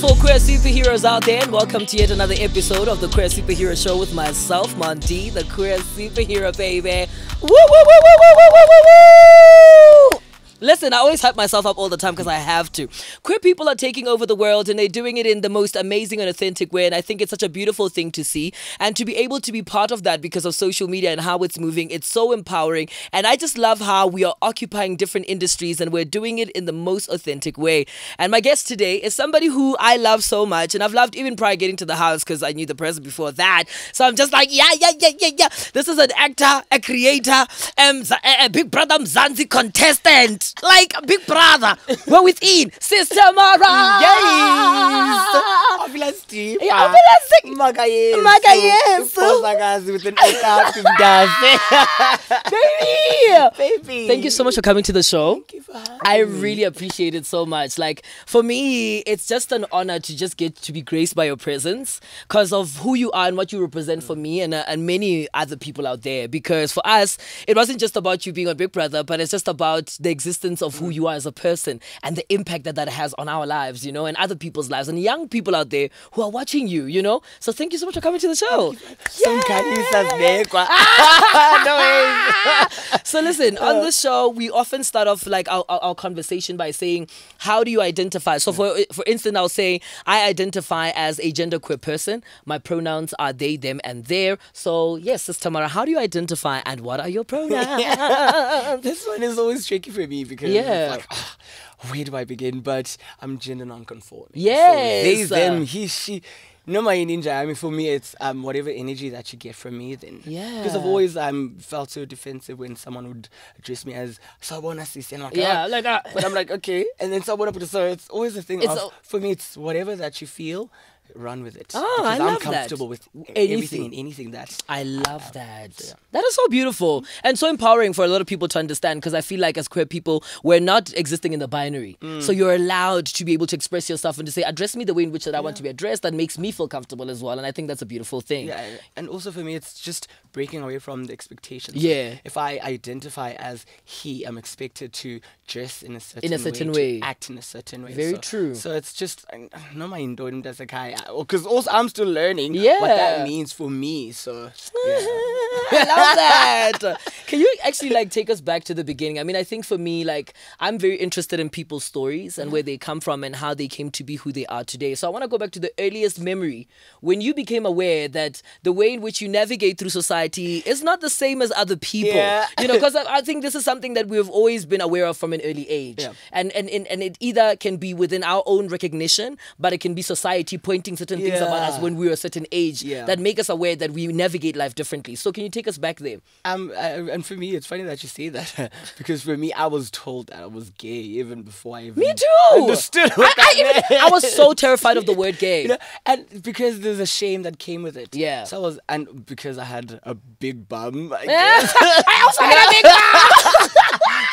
beautiful queer superheroes out there, and welcome to yet another episode of the Queer Superhero Show with myself, Mondi, the queer superhero baby. Woo, woo, woo, woo, woo, woo, woo, woo, woo! Listen, I always hype myself up all the time because I have to. Queer people are taking over the world and they're doing it in the most amazing and authentic way. And I think it's such a beautiful thing to see. And to be able to be part of that because of social media and how it's moving, it's so empowering. And I just love how we are occupying different industries and we're doing it in the most authentic way. And my guest today is somebody who I love so much. And I've loved even prior getting to the house because I knew the person before that. So I'm just like, yeah, yeah, yeah, yeah, yeah. This is an actor, a creator, um, a, Big Brother Mzansi contestant like Big Brother. We're within Sis Tamera. Yes. Obviously. Steve. Yeah, obviously. Makayesu. Makayesu. Upozakazi with an Baby. Baby. Thank you so much for coming to the show. Thank you for having I really appreciate it so much. Like for me, it's just an honor to just get to be graced by your presence because of who you are and what you represent for me and uh, and many other people out there. Because for us, it wasn't just about you being on Big Brother, but it's just about the existence of who you are as a person and the impact that that has on our lives, you know, and other people's lives and young people out there who are watching you, you know. So thank you so much for coming to the show. Somkhanyisa zibekwa. No. So listen, on this show, we often start off like our, our, our conversation by saying, "How do you identify?" So for for instance, I'll say, "I identify as a genderqueer person. My pronouns are they, them, and their." So yes, Sister Tamera, how do you identify, and what are your pronouns? This one is always tricky for me because Yeah. like, ah, where do I begin? But I'm gender non-conforming. Yes. So they, them, he, she. No, my ninja. I mean, for me, it's um whatever energy that you get from me. Then, yeah, because I've always um felt so defensive when someone would address me as "Sawubona sisi," and like, Yeah, "Ah." like, that. but I'm like, okay, and then someone put so it's always a thing. It's of, for me, it's whatever that you feel, run with it. Oh, because I am love that. comfortable with Anything. everything and anything that I love that. That is so beautiful and so empowering for a lot of people to understand because I feel like as queer people, we're not existing in the binary. Mm. So you're allowed to be able to express yourself and to say, address me the way in which that I want to be addressed. That makes me feel comfortable as well. And I think that's a beautiful thing. Yeah, and also for me, it's just breaking away from the expectations. Yeah. If I identify as he, I'm expected to dress in a certain in a certain way, way. act in a certain way. Very so, true. So it's just I- no my indoor as a guy, because also I'm still learning what that means for me. So yeah. I love that. Can you actually like take us back to the beginning? I mean, I think for me, like I'm very interested in people's stories and where they come from and how they came to be who they are today. So I want to go back to the earliest memory when you became aware that the way in which you navigate through society is not the same as other people. Yeah. You know, because I, I think this is something that we've always been aware of from an early age. Yeah. And, and and and it either can be within our own recognition, but it can be society pointing certain things about us when we're a certain age Yeah. that make us aware that we navigate life differently. So can you take us back there? Um, uh, and for me, it's funny that you say that because for me, I was told that I was gay even before I even Me too. understood I, I, even. I was so terrified of the word gay. you know, and because there's a shame that came with it. Yeah. So I was, and because I had a big bum, I Yeah. I also had a big mouth.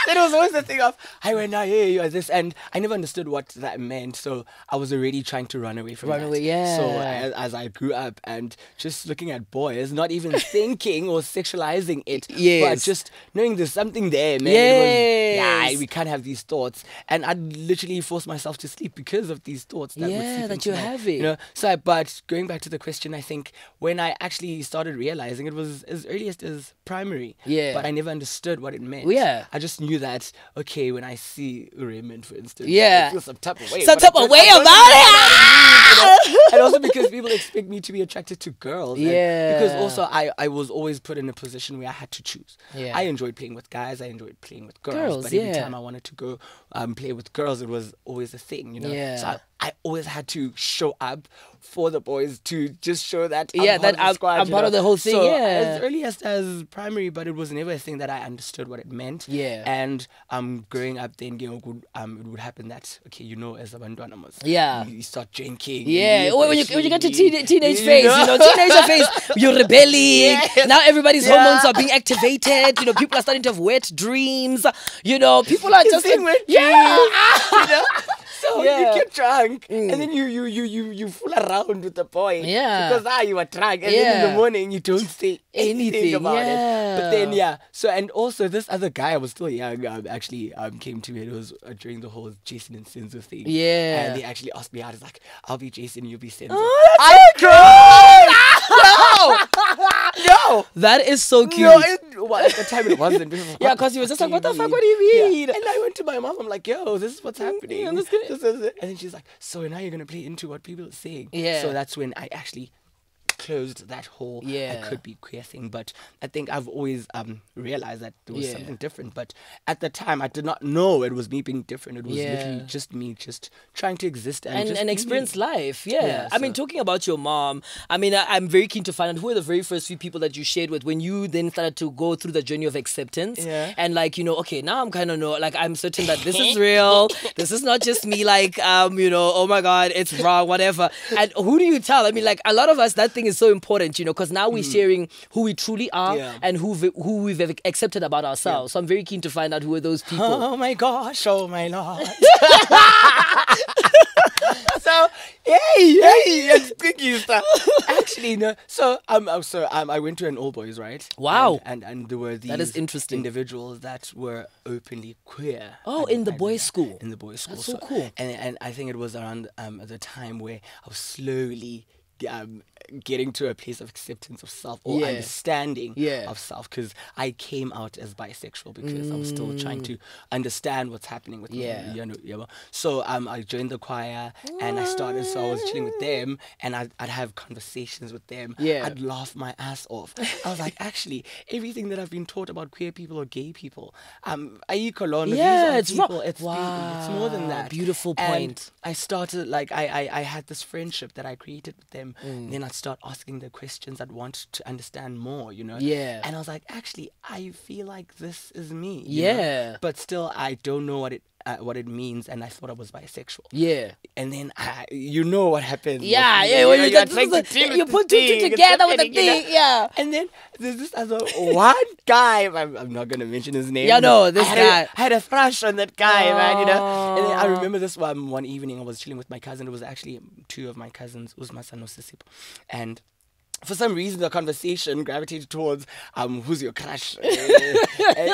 it was always the thing of I went now here you are this and I never understood what that meant so I was already trying to run away from it. Run that. away, yeah. so as, as I grew up and just looking at boys not even thinking or sexualizing it but just knowing there's something there man it was, yeah we can't have these thoughts and I literally forced myself to sleep because of these thoughts that Yeah, that you're my- having. you know so I, but going back to the question I think when I actually started realizing it was as early as, primary Yeah. but I never understood what it meant Yeah. I just knew that okay when I see Raymond for instance Yeah. I feel some type of way Some type of way about even know what it. it you know? and also because people expect me to be attracted to girls and because also I, I was always put in a position where I had to choose Yeah. I enjoyed playing with guys I enjoyed playing with girls, Girls, but every yeah. time I wanted to go um, play with girls it was always a thing you know so Yeah. I, I always had to show up for the boys to just show that I'm Yeah, part that of the I'm- squad, I'm part know? of the whole thing, So, yeah. as early as, as primary but it was never a thing that I understood what it meant Yeah. and um growing up then you know, um it would happen that okay you know as a bandwana Yeah. you, start drinking Yeah, and when you, when you get to teen, teenage phase, you know, teenager phase, you're rebelling. Yes. Now everybody's Yeah. hormones are being activated. You know, people are starting to have wet dreams. You know, people are just wet yeah. you know? So Yeah. Mm. you get drunk, and then you you you you you fool around with the boy. Yeah. Because ah, you were drunk, and then in the morning you don't say anything, Anything, about it. But then yeah. yeah. So and also this other guy, I was still young. Um, actually, um, came to me. It was uh, during the whole Jason and Senzo thing. Yeah. And he actually asked me out. He's like, "I'll be Jason, you'll be Senzo." Oh, I cried. no, no. That is so cute. No, it, well, at the time it wasn't. because Yeah, what 'cause he was just like, "What the fuck? What do you Yeah. mean?" And I went to my mom. I'm like, "Yo, this is what's happening. Yeah, This is it." And then she's like, "So now you're gonna play into what people are saying." Yeah. So that's when I actually closed that whole Yeah. I could be queer thing. But I think I've always um realized that there was Yeah. something different. But at the time, I did not know it was me being different. It was Yeah. literally just me, just trying to exist and and, just and be me. experience life. Yeah. Yeah, I mean, talking about your mom, I mean, I, I'm very keen to find out who are the very first few people that you shared with when you then started to go through the journey of acceptance. Yeah. And like, you know, okay, now I'm kind of know, like, I'm certain that this is real. this is not just me, like, um, you know, oh my God, it's wrong, whatever. And who do you tell? I mean, like, a lot of us, that thing is so important, you know, because now we're sharing who we truly are Mm. Yeah. and who who we've accepted about ourselves. So I'm very keen to find out who are those people. Oh my gosh, oh my lord. so hey, hey, it's quickie stuff. Actually, no. So um, uh, so um, I went to an all boys, right? Wow. And and, and there were these That is interesting. individuals that were openly queer. Oh, in the boys' school. In the boys' school. That's so cool. And and I think it was around um the time where I was slowly. Um, getting to a place of acceptance of self or Yeah. understanding Yeah. of self because I came out as bisexual because I'm still trying to understand what's happening with me, Mm. You know, you know. So um, I joined the choir and I started. So I was chilling with them and I'd, I'd have conversations with them. Yeah. I'd laugh my ass off. I was like, actually, everything that I've been taught about queer people or gay people, um, I colon. Yeah, it's people. It's, people. it's more than that. beautiful And point. I started like I, I I had this friendship that I created with them. Mm. Then I'd start asking the questions I'd want to understand more. You know. Yeah. And I was like, actually, I feel like this is me. you know? Yeah. But still, I don't know what it uh, what it means, and I thought I was bisexual. Yeah. And then I, you know what happens. Yeah, yeah, you when you you're get- trying to this is a- you put two- two together with the happening, you know? thing, yeah. And then there's this other one guy. I'm, I'm not gonna mention his name. Yeah, no, I this had guy. A, I had a thrush on that guy, man. You know. And then I remember this one one evening. I was chilling with my cousin. It was actually two of my cousins, Usma and Sisip, and. For some reason, the conversation gravitated towards um, who's your crush?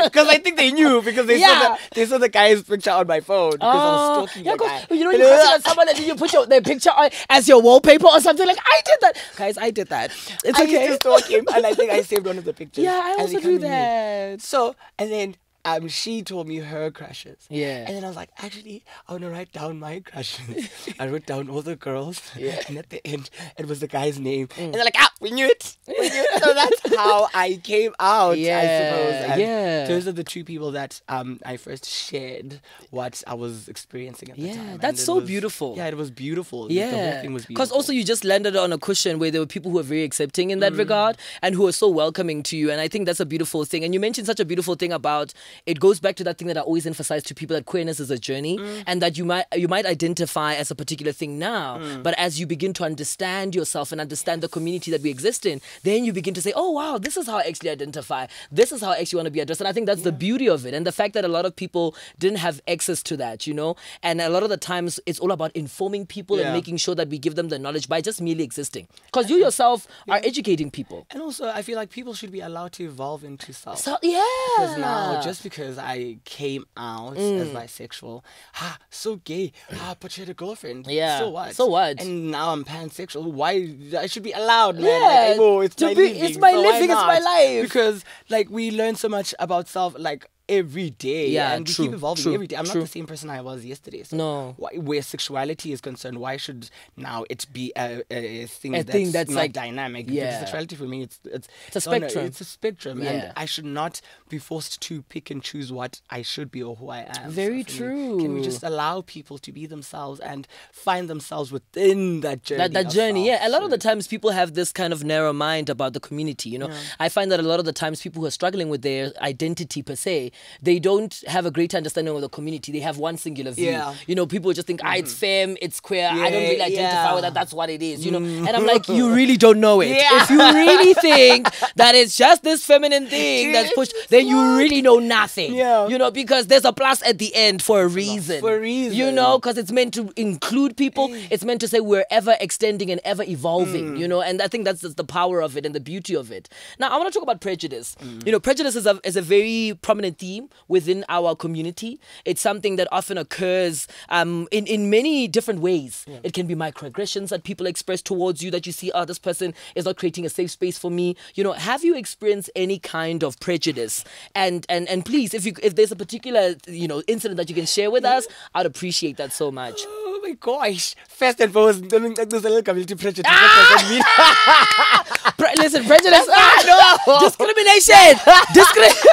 Because I think they knew because they saw the, they saw the guy's picture on my phone because I was Oh, stalking yeah, guy. you know, you consider someone and then you put your their picture on as your wallpaper or something. Like I did that, guys. I did that. It's I okay. used to stalk him, and I think I saved one of the pictures. Yeah, I also do that. So, and then um, she told me her crushes. Yeah. And then I was like, actually, I want to write down my crushes. I wrote down all the girls. Yeah. Mm. And at the end, it was the guy's name. And they're like, ah, we knew it. We knew it. So that's how I came out, I Yeah, suppose. And yeah. Those are the two people that um, I first shared what I was experiencing at the Yeah, time. And that's so was- beautiful. Yeah, it was beautiful. Yeah. The whole Yeah, thing was beautiful. because also you just landed on a cushion where there were people who were very accepting in Mm. that regard and who are so welcoming to you, and I think that's a beautiful thing. And you mentioned such a beautiful thing about it goes back to that thing that I always emphasize to people that queerness is a journey, Mm. and that you might you might identify as a particular thing now, Mm. but as you begin to understand yourself and understand the community that we exist in, then you begin to say, oh wow, this is how I actually identify. This is how I actually want to be addressed, and I think that's the beauty of it, and the fact that a lot of people didn't have access to that, you know, and a lot of the times it's all about informing people and making sure that we give them the knowledge by just merely existing. Because you yourself are educating people. And also, I feel like people should be allowed to evolve into self. So yeah. Because now, just because I came out as Mm. bisexual, ah, so gay, ah, but you had a girlfriend. Yeah, So what? so what? And now I'm pansexual. Why? I should be allowed, man. Yeah, Like, oh, it's my be- living. it's my so living, it's my life. Because, like, we learn so much about self, like, every day. Yeah, and we keep evolving true, every day. I'm true. not the same person I was yesterday. So No. Why, where sexuality is concerned, why should now it be a, a, thing A that's, thing that's not like- dynamic? Yeah. Because sexuality for me, it's it's, It's a spectrum. it's a spectrum, Yeah. and I should not be forced to pick and choose what I should be or who I am. Very true. me, Can we just allow people to be themselves and find themselves within that journey? that, that journey yeah a lot of the times people have this kind of narrow mind about the community you know i find that a lot of the times people who are struggling with their identity per se they don't have a great understanding of the community. They have one singular view. Yeah. You know, people just think, ah, it's mm-hmm. femme, it's queer. I don't really identify yeah. with that. That's what it is. You know, mm. and I'm like, you really don't know it. Yeah. If you really think that it's just this feminine thing that's pushed, then you really know nothing. Yeah. You know, because there's a plus at the end for a reason. For a reason. You know, because it's meant to include people. Mm. It's meant to say we're ever extending and ever evolving. Mm. You know, and I think that's just the power of it and the beauty of it. Now, I want to talk about prejudice. You know, prejudice is a is a very prominent theme within our community. It's something that often occurs um, in in many different ways. It can be microaggressions that people express towards you that you see, oh, this person is not creating a safe space for me. You know, have you experienced any kind of prejudice? And and and please, if you if there's a particular you know incident that you can share with us, I'd appreciate that so much. Oh my gosh. First and foremost, there's a little community prejudice. Ah! Pre- listen, prejudice. Ah, no. Discrimination. Discrimination.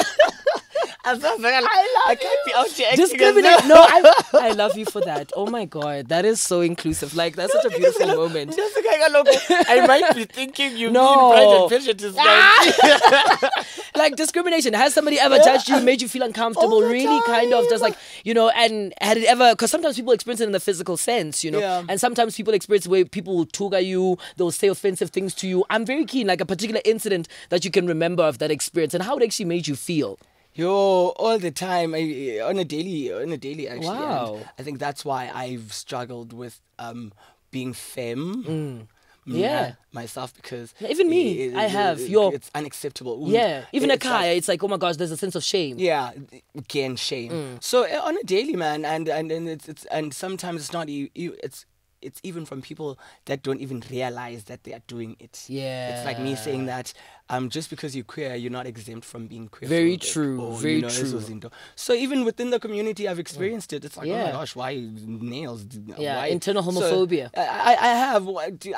I'm so sorry. I, I can't be out here Discriminate. though- No, I, I love you for that. Oh my god, that is so inclusive. Like that's such a beautiful moment. I might be thinking you No. mean pride and prejudice. Like discrimination. Has somebody ever judged you, made you feel uncomfortable? Really, kind of just like you know. And had it ever? Because sometimes people experience it in the physical sense, you know. Yeah. And sometimes people experience where people will tuga you, they'll say offensive things to you. I'm very keen, like a particular incident that you can remember of that experience and how it actually made you feel. Yo, all the time, I, on a daily, on a daily actually. and I think that's why I've struggled with um being femme. Mm, Yeah. myself because even me, it- I have. it- Yo. it's unacceptable. Yeah, even a It's like- it's like, oh my gosh, there's a sense of shame. yeah, again, shame. Mm. So uh, on a daily, man, and and, and it's it's and sometimes it's not e- it's it's even from people that don't even realize that they are doing it. Yeah. It's like me saying that um just because you're queer, you're not exempt from being queer. Very true, or, very you know, true. So even within the community, I've experienced it. It's like, oh my gosh, why nails? Yeah, Why? internal homophobia. I, I I have.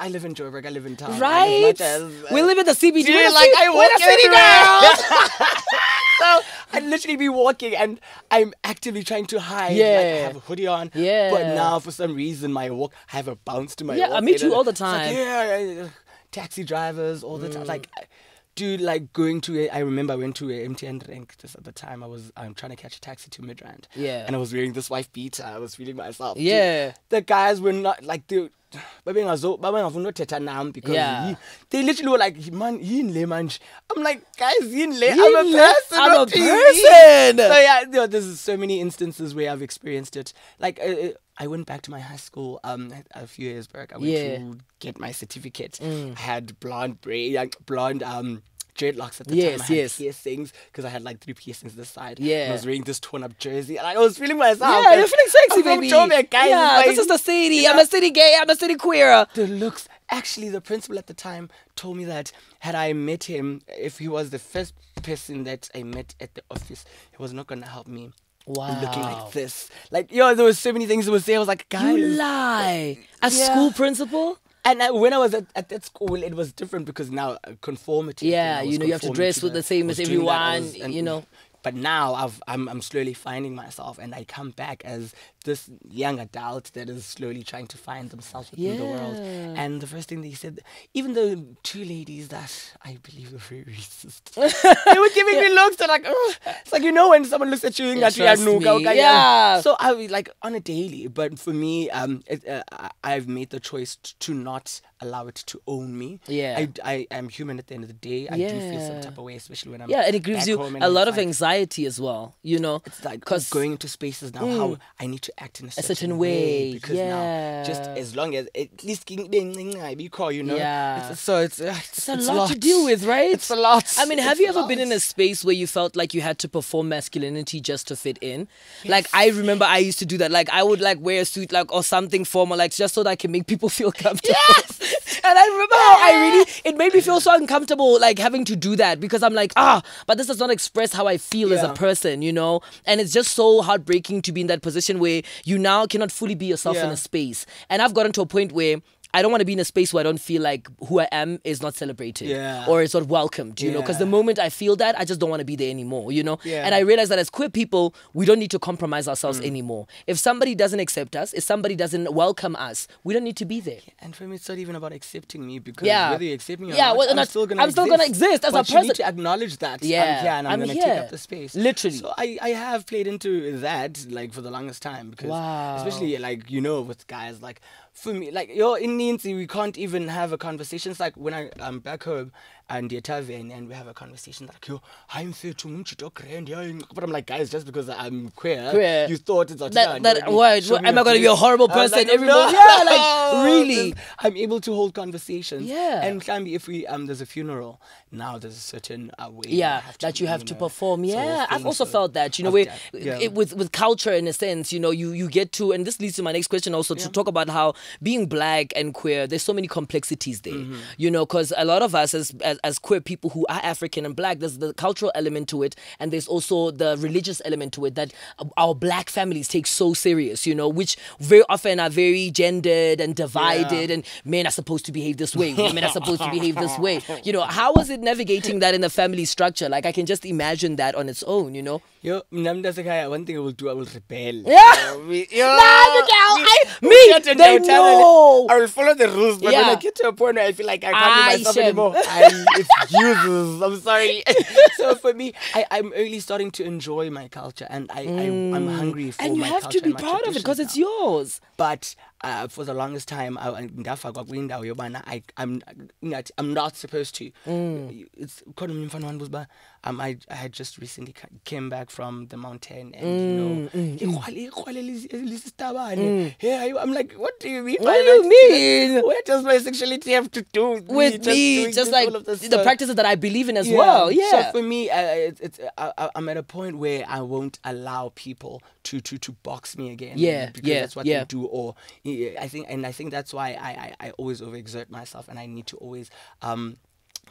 I live in Joburg. I live in town. as Right? we live in the CBD. Dude, we're like I walk the city so I'd literally be walking and I'm actively trying to hide. Like, I have a hoodie on. Yeah. But now for some reason my walk I have a bounce to my Yeah, walk. me you too, know? all the like, time. Mm. yeah, taxi drivers all the time. Like I- Dude, like going to a, I remember I went to a MTN rank just at the time. I was I'm trying to catch a taxi to Midrand. Yeah. And I was wearing this wife beater. I was feeling myself. Dude, Yeah. the guys were not like the babengazo- babengafuni uthetha nam because Yeah. he- they literally were like man yini le manje i'm like guys yini le i'm a person I'm a TV." person. so yeah you know, there's so many instances where i've experienced it like uh, uh, I went back to my high school um a few years back. I went Yeah. to get my certificate. Mm. I had blonde braid, like blonde um dreadlocks at the Yes, time. I had piercings because I had like three piercings this side. Yeah. I was wearing this torn up jersey, and I was feeling myself. Yeah, you're feeling sexy, I'm from baby. Joburg, guys. yeah, Like, this is the city. you I'm a city gay. I'm a city queer. the looks. Actually, the principal at the time told me that had I met him, if he was the first person that I met at the office, he was not gonna help me. Looking like this, like yo, there was so many things that was there. I was like, guys, You lie. A Yeah. school principal? And I, when I was at, at that school, it was different because now uh, conformity. Yeah, you know, you have to dress with the same as was doing that, everyone, was- you know. But now I've, I'm I'm slowly finding myself, and I come back as this young adult that is slowly trying to find themselves within the world. And the first thing they said, even though two ladies that I believe were very racist, they were giving me looks. They're like, it's like you know when someone looks at you, Yeah, that you are trust nuka, me. okay, Yeah. So I was like on a daily, but for me, um, it, uh, I've made the choice to not allow it to own me. Yeah. I, I am human at the end of the day. I do feel some type of way, especially when I'm Yeah, and it gives you a lot of like- anxiety as well, you know? It's like 'Cause- going into spaces now. How I need to act in a certain, certain way, because now just as long as at least be call, you know. Yeah. It's, so it's uh, it's, It's a it's lot to deal with, right? It's a lot. I mean, have you a ever been in a space where you felt like you had to perform masculinity just to fit in? Like I remember I used to do that. Like I would like wear a suit like or something formal, like just so that I can make people feel comfortable. Yes. and I remember how I really it made me feel so uncomfortable like having to do that because I'm like, ah, but this does not express how I feel as a person, you know? And it's just so heartbreaking to be in that position where you now cannot fully be yourself in a space. And I've gotten to a point where I don't want to be in a space where I don't feel like who I am is not celebrated Yeah. or is not welcomed, you know, because the moment I feel that, I just don't want to be there anymore, you know? Yeah. And I realize that as queer people, we don't need to compromise ourselves Mm. anymore. If somebody doesn't accept us, if somebody doesn't welcome us, we don't need to be there. And for me, it's not even about accepting me because Yeah. whether you accept me or Yeah, not, well, I'm not- still gonna I'm still gonna exist as a but You need to acknowledge that Yeah, I'm here and I'm, I'm gonna take up the space. Literally. So I, I have played into that like for the longest time because Wow. especially like you know with guys like for me like yo in Nancy we can't even have a conversation. It's like when I I'm back home and the tavern and we have a conversation like yo I'm munchito grand yeah but I'm like guys just because I'm queer, Queer. you thought it's That- Atila, that- already what, what am I gonna be a horrible person? like, Everybody- no, Yeah, like, really? I'm able to hold conversations. Yeah. And Klambi, if we um there's a funeral, now there's a certain uh, way yeah have that you have to perform yeah i've also so felt that you know where yeah. it, with with culture in a sense you know you you get to and this leads to my next question also to talk about how being black and queer there's so many complexities there Mm-hmm. you know because a lot of us as, as as queer people who are african and black there's the cultural element to it and there's also the religious element to it that our black families take so serious you know which very often are very gendered and divided and men are supposed to behave this way women are supposed to behave this way. You know how was it navigating that in the family structure? Like i can just imagine that on its own you know Yo, mna mntasekhaya, one thing I will do, I will rebel. Yeah. Yo, me- yo, Nah, the girl, me- I- me, they downtown and know. I will follow the rules, but when I get to a point where I feel like I can't Aye, be myself Shem. anymore, I, it's useless. I'm sorry. so for me, I, I'm really starting to enjoy my culture, and I, I I'm mm. hungry for my culture. and you have to be proud of it because it's yours but uh, for the longest time I- ndafakwa kwindawo yobana I- I'm ingathi I'm not supposed to Mm. it's khona omnye umfana wandibuza uba um, I, I had just recently came back from the mountain and Mm, you know "Ikrwale- ikrwale lisi- lisisitabane." yeah I'm like what do you mean What do you that? mean? what does my sexuality have to do with, with me doing just like all of this the stuff? practices that i believe in as well yeah So for me, uh, it's, it's I- I'm at a point where I won't allow people to to to box me again. Yeah, because yeah, that's what yeah. they do. Or I think, and I think that's why I, I I always overexert myself, and I need to always um.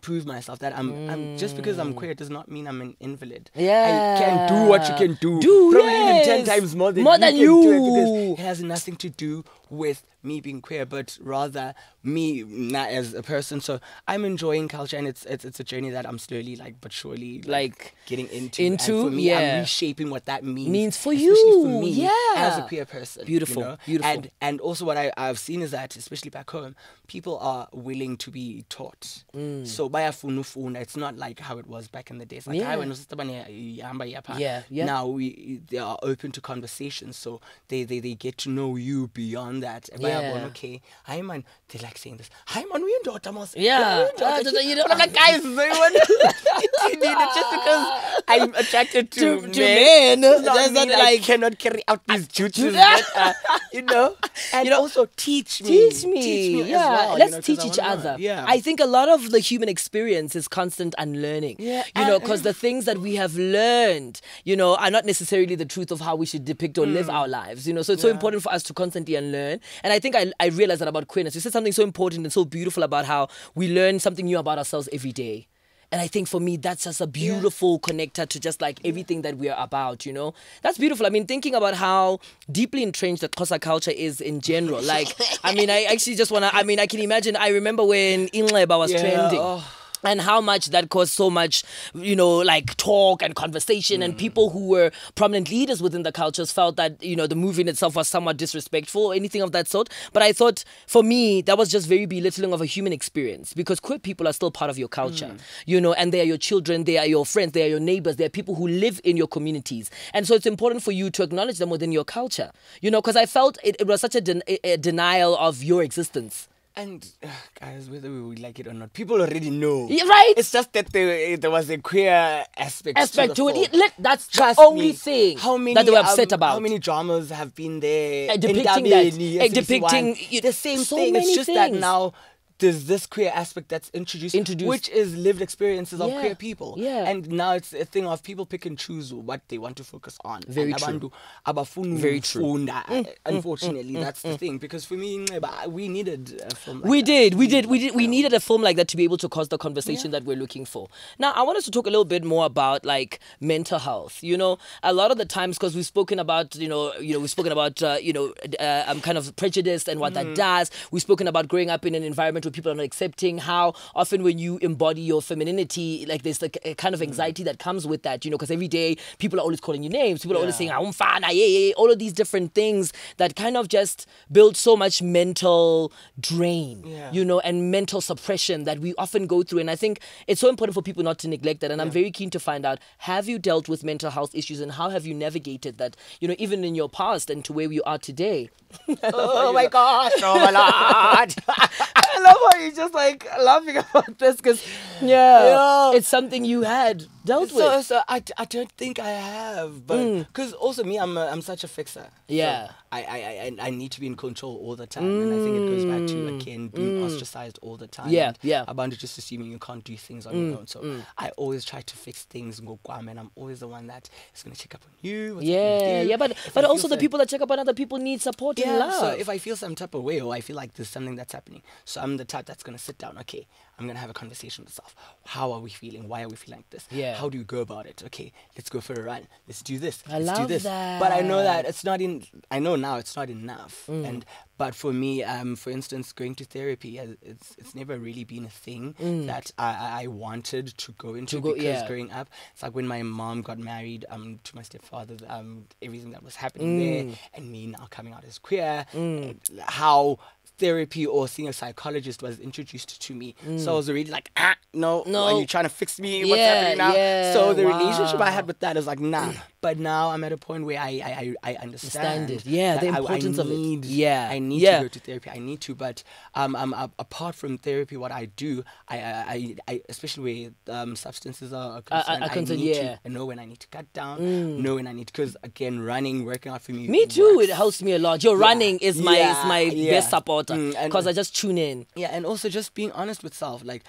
Prove myself that I'm, I'm just because I'm queer does not mean I'm an invalid. Yeah, I can do what you can do. Do, probably even ten times more than More you than it you. because it has nothing to do with me being queer, but rather me not as a person. So I'm enjoying culture, and it's it's, it's a journey that I'm slowly, like, but surely, Like, getting into. into, and for me, yeah. I'm reshaping what that means. Means for you, for me, as a queer person. Beautiful, you know? beautiful. And and also what I I've seen is that, especially back home, people are willing to be taught. Mm. So bayafuna ufunda. It's not like how it was back in the days. Like, Yeah. "Hayi, wena usister bani ihamba iyapha." Yeah, yeah. Now we they are open to conversations, so they they, they get to know you beyond that. And Yeah. bayabona, okay, hi man, they like saying this. Hi man, we uyindoda mos. Yeah. Ah, ke." you know- But like, guys, so want you need it just because I'm attracted to, To- to men. men, does not not I cannot carry out these duties. that, uh, you know, and You know, also teach me. teach me, Teach me as yeah well, let's know, 'cause teach each other. Yeah, i think a lot of the human experience is constant unlearning Yeah, you know because the things that we have learned you know are not necessarily the truth of how we should depict or live our lives you know so it's so Mm. Important for us to constantly unlearn and i think i, I realized that about queerness you said something so important and so beautiful about how we learn something new about ourselves every day and I think for me, that's just a beautiful connector to just like everything that we are about, you know? That's beautiful. I mean, thinking about how deeply entrenched the Xhosa culture is in general. Like, I mean, I actually just want to, I mean, I can imagine, I remember when Inxeba was Yeah, trending. oh. And how much that caused so much, you know, like talk and conversation, Mm. and people who were prominent leaders within the cultures felt that, you know, the movie in itself was somewhat disrespectful or anything of that sort. But I thought for me, that was just very belittling of a human experience because queer people are still part of your culture, Mm. you know, and they are your children, they are your friends, they are your neighbors, they are people who live in your communities. And so it's important for you to acknowledge them within your culture, you know, because I felt it, it was such a, den- a- a denial of your existence. And uh, guys, whether we would like it or not, people already know. Yeah, right? It's just that there, there was a queer aspect. Aspect to, to the it. It- let- that's Trust the only me. thing how many, that they were upset um, about. How many dramas have been there Uh, depicting that. Uh, depicting, the same so thing. It's just that now there's this queer aspect that's introduced, Introduced. which is lived experiences of queer people. Yeah. And now it's a thing of people pick and choose what they want to focus on. Very And true. abantu Very true. Mm, ukufunda. Unfortunately, that's the thing. Because for me, we needed a film like we that. did, we did, we did. We needed a film like that to be able to cause the conversation that we're looking for. Now, I want us to talk a little bit more about like mental health. You know, a lot of the times because we've spoken about, you know, you know, we've spoken about, uh, you know, uh, um, kind of prejudice and what that does. We've spoken about growing up in an environment where people are not accepting. How often when you embody your femininity, like there's like a kind of mm. anxiety that comes with that. You know, because every day people are always calling you names. People are always saying, Yeah. "I'm fine," ah, yeah, yeah, yeah," all of these different things that kind of just build so much mental drain, Yeah. you know, and mental suppression that we often go through. And I think it's so important for people not to neglect that. And I'm very keen to find out have you dealt with mental health issues and how have you navigated that, you know, even in your past and to where you are today? Oh, oh my gosh, oh my lord. I love how you're just like laughing about this because Yeah. Yeah. It's something you had dealt so, with. so I, I don't think I have, but because also me, I'm a, I'm such a fixer. So Mm. Yeah. I, I, I, I need to be in control all the time, and I think it goes back to again being ostracized all the time. Mm. Yeah, yeah. About just assuming you can't do things on your own. So I always try to fix things, ngokwami, and I'm always the one that is gonna check up on you. what's Yeah, yeah, but If but feel also the people that check up on other people need support and yeah, love. so if I feel some type of way or I feel like there's something that's happening, so I'm the type that's gonna sit down. Okay, I'm gonna have a conversation with myself. How are we feeling? Why are we feeling like this? Yeah. How do you go about it? Okay, let's go for a run. Let's do this. I let's do love this. But I know that that. it's not in. I know now it's not enough. Mm. And but for me, um, for instance, going to therapy, uh, it's it's never really been a thing that I, I- wanted to go into Mm. go- because yeah. growing up, it's like when my mom got married um to my stepfather, um everything that was happening there, Mm. and me now coming out as queer, and how therapy or seeing a psychologist was introduced to me. So I was already like, ah, no, no, are Mm. You trying to fix me? What's Yeah, happening now? yeah, so the relationship I had with that is like, nah. But now I'm at a point where I I, I, understand Understand it. Yeah, the that I- I importance of it. Yeah, I need yeah. to go to therapy. I need to, but um, um, apart from therapy, what I do, I, I, I, especially where um, substances are concerned, I concerned, need yeah. Mm. to know when I need to cut down, know when I need because again, running, working out for me. Me too. works. It helps me a lot. Your running is my is my best supporter Mm, because I just tune in. Yeah, and also just being honest with self. Like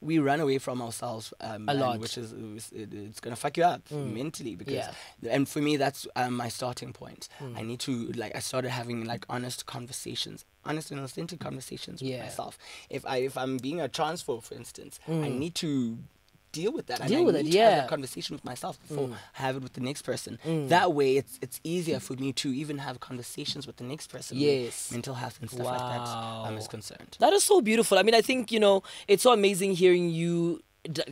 we run away from ourselves um, A lot. which is it's gonna fuck you up mentally because. Yeah. And for me, that's um, my starting point. Mm. I need to like I started having like honest conversations, honest and authentic conversations with myself. If I if I'm being a transphobe, for instance, I need to deal with that. and Mm. Deal I with it, need to have yeah. Mm. that conversation with myself before I have it with the next person. That way, it's it's easier for me to even have conversations with the next person. Yes. mental health and stuff like that I'm Wow. concerned. That is so beautiful. I mean, I think, you know, it's so amazing hearing you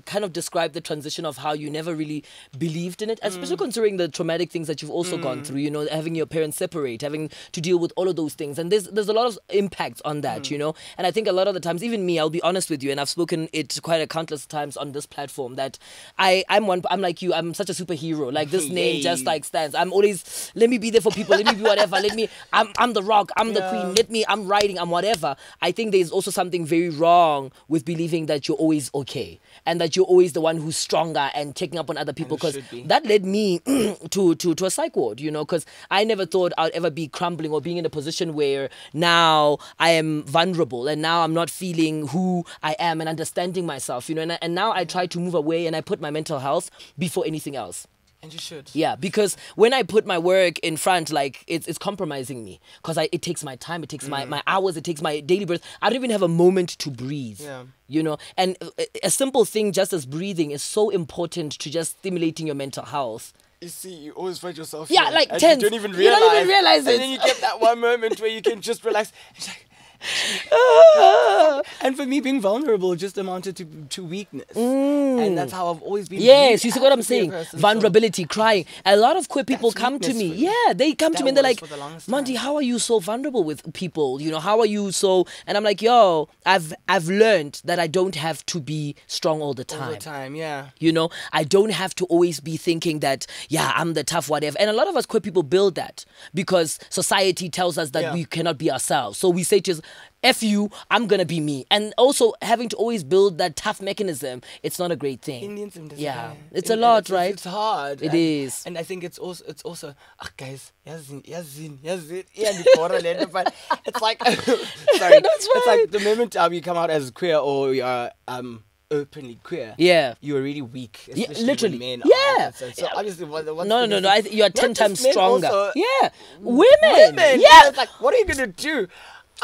kind of describe the transition of how you never really believed in it, especially considering the traumatic things that you've also gone through, you know, having your parents separate, having to deal with all of those things. And there's there's a lot of impacts on that, you know. And I think a lot of the times, even me, I'll be honest with you, and I've spoken it quite a countless times on this platform that I, I'm one I'm like you, I'm such a superhero. Like this name just like stands. I'm always let me be there for people, let me be whatever, let me I'm I'm the rock, I'm the queen, let me I'm writing, I'm whatever. I think there's also something very wrong with believing that you're always okay and that you're always the one who's stronger and taking up on other people because be. that led me to to to a psych ward, you know, because I never thought I'd ever be crumbling or being in a position where now I am vulnerable and now I'm not feeling who I am and understanding myself, you know, and, I- and now I try to move away and I put my mental health before anything else. And you should. Yeah, because when I put my work in front, like it's it's compromising me because it takes my time, it takes Mm. my, my hours, it takes my daily breath. I don't even have a moment to breathe. Yeah. You know, and a, a simple thing just as breathing is so important to just stimulating your mental health. You see, you always find yourself. Yeah, here, like and tense. You don't even You realize. don't even realize it. And then you get that one moment where you can just relax. It's like- and for me, being vulnerable just amounted to to weakness, and that's how I've always been. Mm. Yes, you see what I'm saying? person, so- Vulnerability, crying. A lot of queer people come to me. Yeah, they come to me and they're like, the Mandy, how are you so vulnerable with people? You know, how are you so? And I'm like, yo, I've I've learned that I don't have to be strong all the time. all the time. Yeah. You know, I don't have to always be thinking that, yeah, I'm the tough whatever. And a lot of us queer people build that because society tells us that Yeah. we cannot be ourselves. So we say to us, F you, I'm gonna be me. And also having to always build that tough mechanism, it's not a great thing. Indians Yeah, it's a lot, it's, right? It's hard. It and, is. and I think it's also it's also ah guys, yazin, yazin, yazin, iyandibhora le nto, but it's like sorry, That's it's like the moment um, you come out as queer or you are um openly queer, Yeah. you're really weak. Yeah, literally. men Yeah. Are. So, so obviously, what, what's No, the no, no. I th- you are 10 times stronger. yeah. Women. women. Yeah. It's like, what are you gonna do?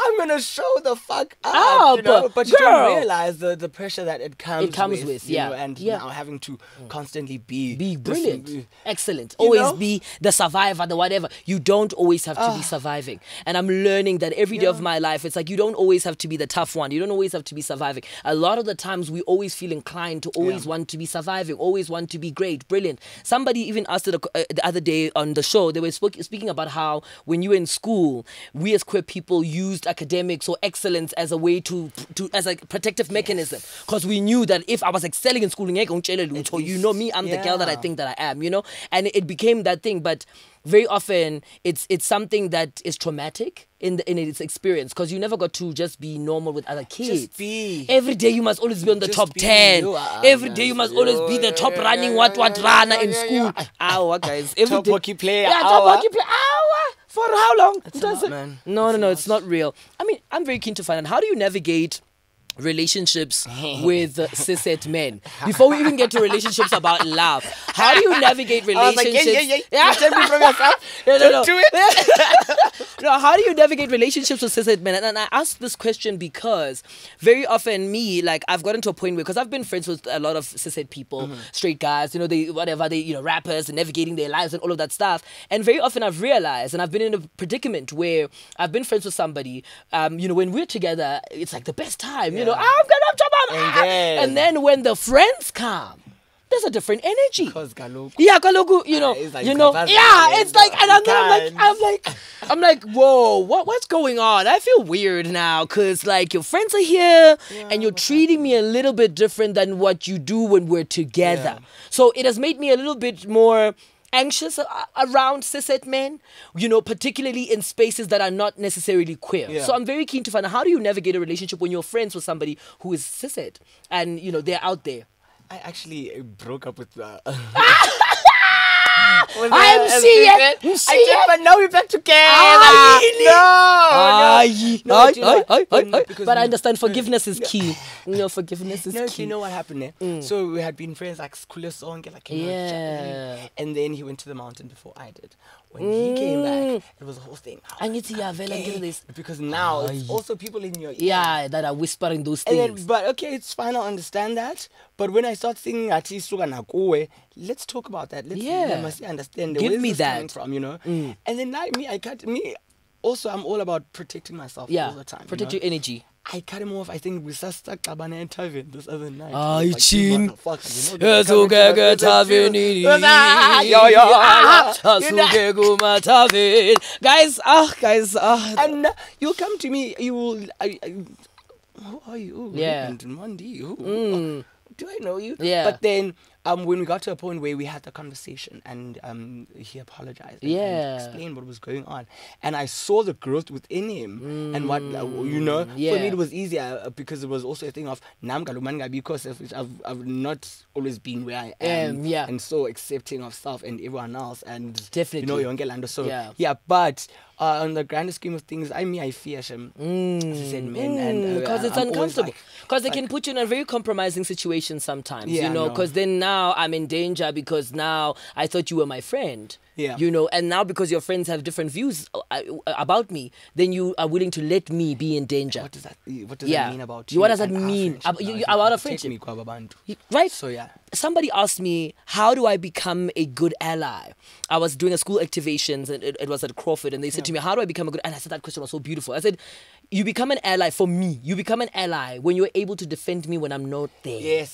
I'm gonna show the fuck up, Up, you know? But you girl. don't realize the, the pressure that it comes. It comes with, with, you yeah. know, and Yeah. now having to constantly be Be this- brilliant. Excellent. Always know? be the survivor, the whatever. You don't always have to be surviving. And I'm learning that every day of my life, it's like you don't always have to be the tough one. You don't always have to be surviving. A lot of the times, we always feel inclined to always Yeah. want to be surviving, always want to be great, brilliant. Somebody even asked it uh, the other day on the show, they were spoke, speaking about how when you were in school, we as queer people used academics or excellence as a way to, to as a protective mechanism. Because we knew that if I was excelling in school, ngeke ungitshele lutho. you know me, I'm the girl that I think that I am, you know? And it became that thing. But very often it's it's something that is traumatic in the, in its experience because you never got to just be normal with other kids. Just be. Every day you must always be on the Just top 10. you are, Every day you must guys. always be the top yeah, running yeah, what yeah, what yeah, runner yeah, in yeah, school. yeah. Our guys. Every Top day- hockey player, Yeah, top hour. hockey player. Hour. For how long? a Does it- man. No, It's no, no. It's not real. I mean, I'm very keen to find out how do you navigate relationships with uh, cishet men before we even get to relationships about love how do you navigate I was like, yeah, relationships yeah, yeah. You me from yourself. no, no, no. Don't it. no, how do you navigate relationships with cishet men? And, and I ask this question because very often me, like I've gotten to a point where, because I've been friends with a lot of cishet people, Mm-hmm. straight guys, you know, they whatever they, you know, rappers and navigating their lives and all of that stuff. And very often I've realized, and I've been in a predicament where I've been friends with somebody, um, you know, when we're together, it's like the best time, you know, Yeah. I'm gonna jump And ah. then- and then when the friends come. There's a different energy. Because Yeah, kaloku, you know, Ah, it's like you know, yeah, yeah, it's like, and I'm, I'm like. I'm like, I'm like, whoa, what, what's going on? I feel weird now, cause like your friends are here, and you're treating me a little bit different than what you do when we're together. Yeah. So it has made me a little bit more anxious around cishet men, you know, particularly in spaces that are not necessarily queer. Yeah. So I'm very keen to find out how do you navigate a relationship when you're friends with somebody who is cishet, and you know they're out there. I actually uh, broke up with. Uh, I'm it. I'm I did, but now we're back together. Ah, really? No, Aye, no. aye, No, do you know aye, aye, aye, aye. But I understand forgiveness is key. No, forgiveness is No, key. you know what happened there? So we had been friends like Skule Song, like Yeah. and then he went to the mountain before I did. When he came back, it was a whole thing. I need to yeah, vele okay. ngeke this- because now Aye. it's also people in your ear. Yeah, that are whispering those And things. then, but okay, it's fine. I understand that. But when I start thinking at least let's talk about that. Let's Yeah. let me understand Give where's me that. coming from, you know. Mm. And then I, me, I cut me. Also, I'm all about protecting myself yeah, all the time. you protect know? your energy. I cut him off. I think we just stuck Kabana and Tavin this other night. Ah, you chin. motherfucker, you know, Yes, coming okay, to good us, having it's it. you. Ah, yo, yo, know. Asuke kumathaveni. Guys, ah, guys, ah. And uh, you come to me, you will. I, I, who are you? Yeah. And Mondi, who? Mm. Do I know you? Yeah. But then, um, when we got to a point where we had the conversation and um, he apologized and, Yeah. and explained what was going on, and I saw the growth within him and what uh, you know. For Mm, me, it was easier uh, because it was also a thing of nam galumanga because of which I've I've not always been where I am. Um, yeah. And so accepting of self and everyone else and Definitely. you know yonke lando. So Yeah. yeah, but uh, on the grand scheme of things, I mean, I fear him. As I said, uh, because Mm, it's I'm uncomfortable. like- Because they like- can put you in a very compromising situation sometimes, Yeah, you know. no. Because then now I'm in danger because now I thought you were my friend. Yeah. You know, and now because your friends have different views uh, uh, about me, then you are willing to let me be in danger. What does that? What does Yeah. that mean about You- what does that mean? friendship Ab- you- about our friendship? Right? So yeah. somebody asked me how do i become a good ally i was doing a school activations and it, it was at crawford and they said to me how do i become a good and i said that question was so beautiful i said you become an ally for me you become an ally when you're able to defend me when i'm not there Yes.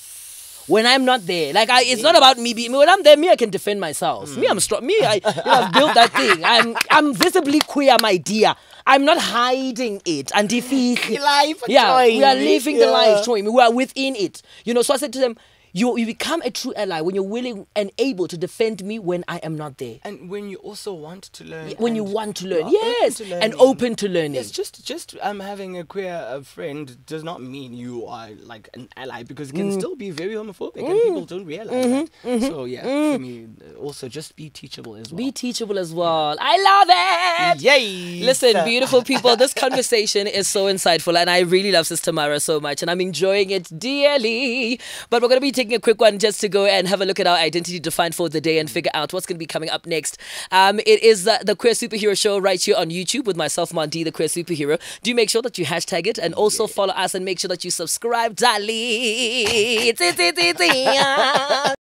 When I'm not there. Like I, it's not about me being. When I'm there, me I can defend myself. Me I'm strong. Me I, you know, I've built that thing. I'm I'm visibly queer, my dear. I'm not hiding it. And if he, Life, yeah, we are living the life. Showing me we are within it. You know. So I said to them. You you become a true ally when you're willing and able to defend me when I am not there. And when you also want to learn, When you want to learn, yes, to and open to learning. Yes, just just um having a queer uh, friend does not mean you are like an ally because it can Mm. still be very homophobic and people don't realize that. So yeah, for me, uh, also just be teachable as well. Mm-hmm. Be teachable as well. I love it. Yay! Listen, beautiful people, this conversation is so insightful, and I really love Sis Tamera so much, and I'm enjoying it dearly. But we're going to be taking a quick one just to go and have a look at our identity defined for the day and figure out what's going to be coming up next. Um, it is uh, the Queer Superhero Show right here on YouTube with myself, Mondi, the Queer Superhero. Do make sure that you hashtag it and also follow us and make sure that you subscribe, darling.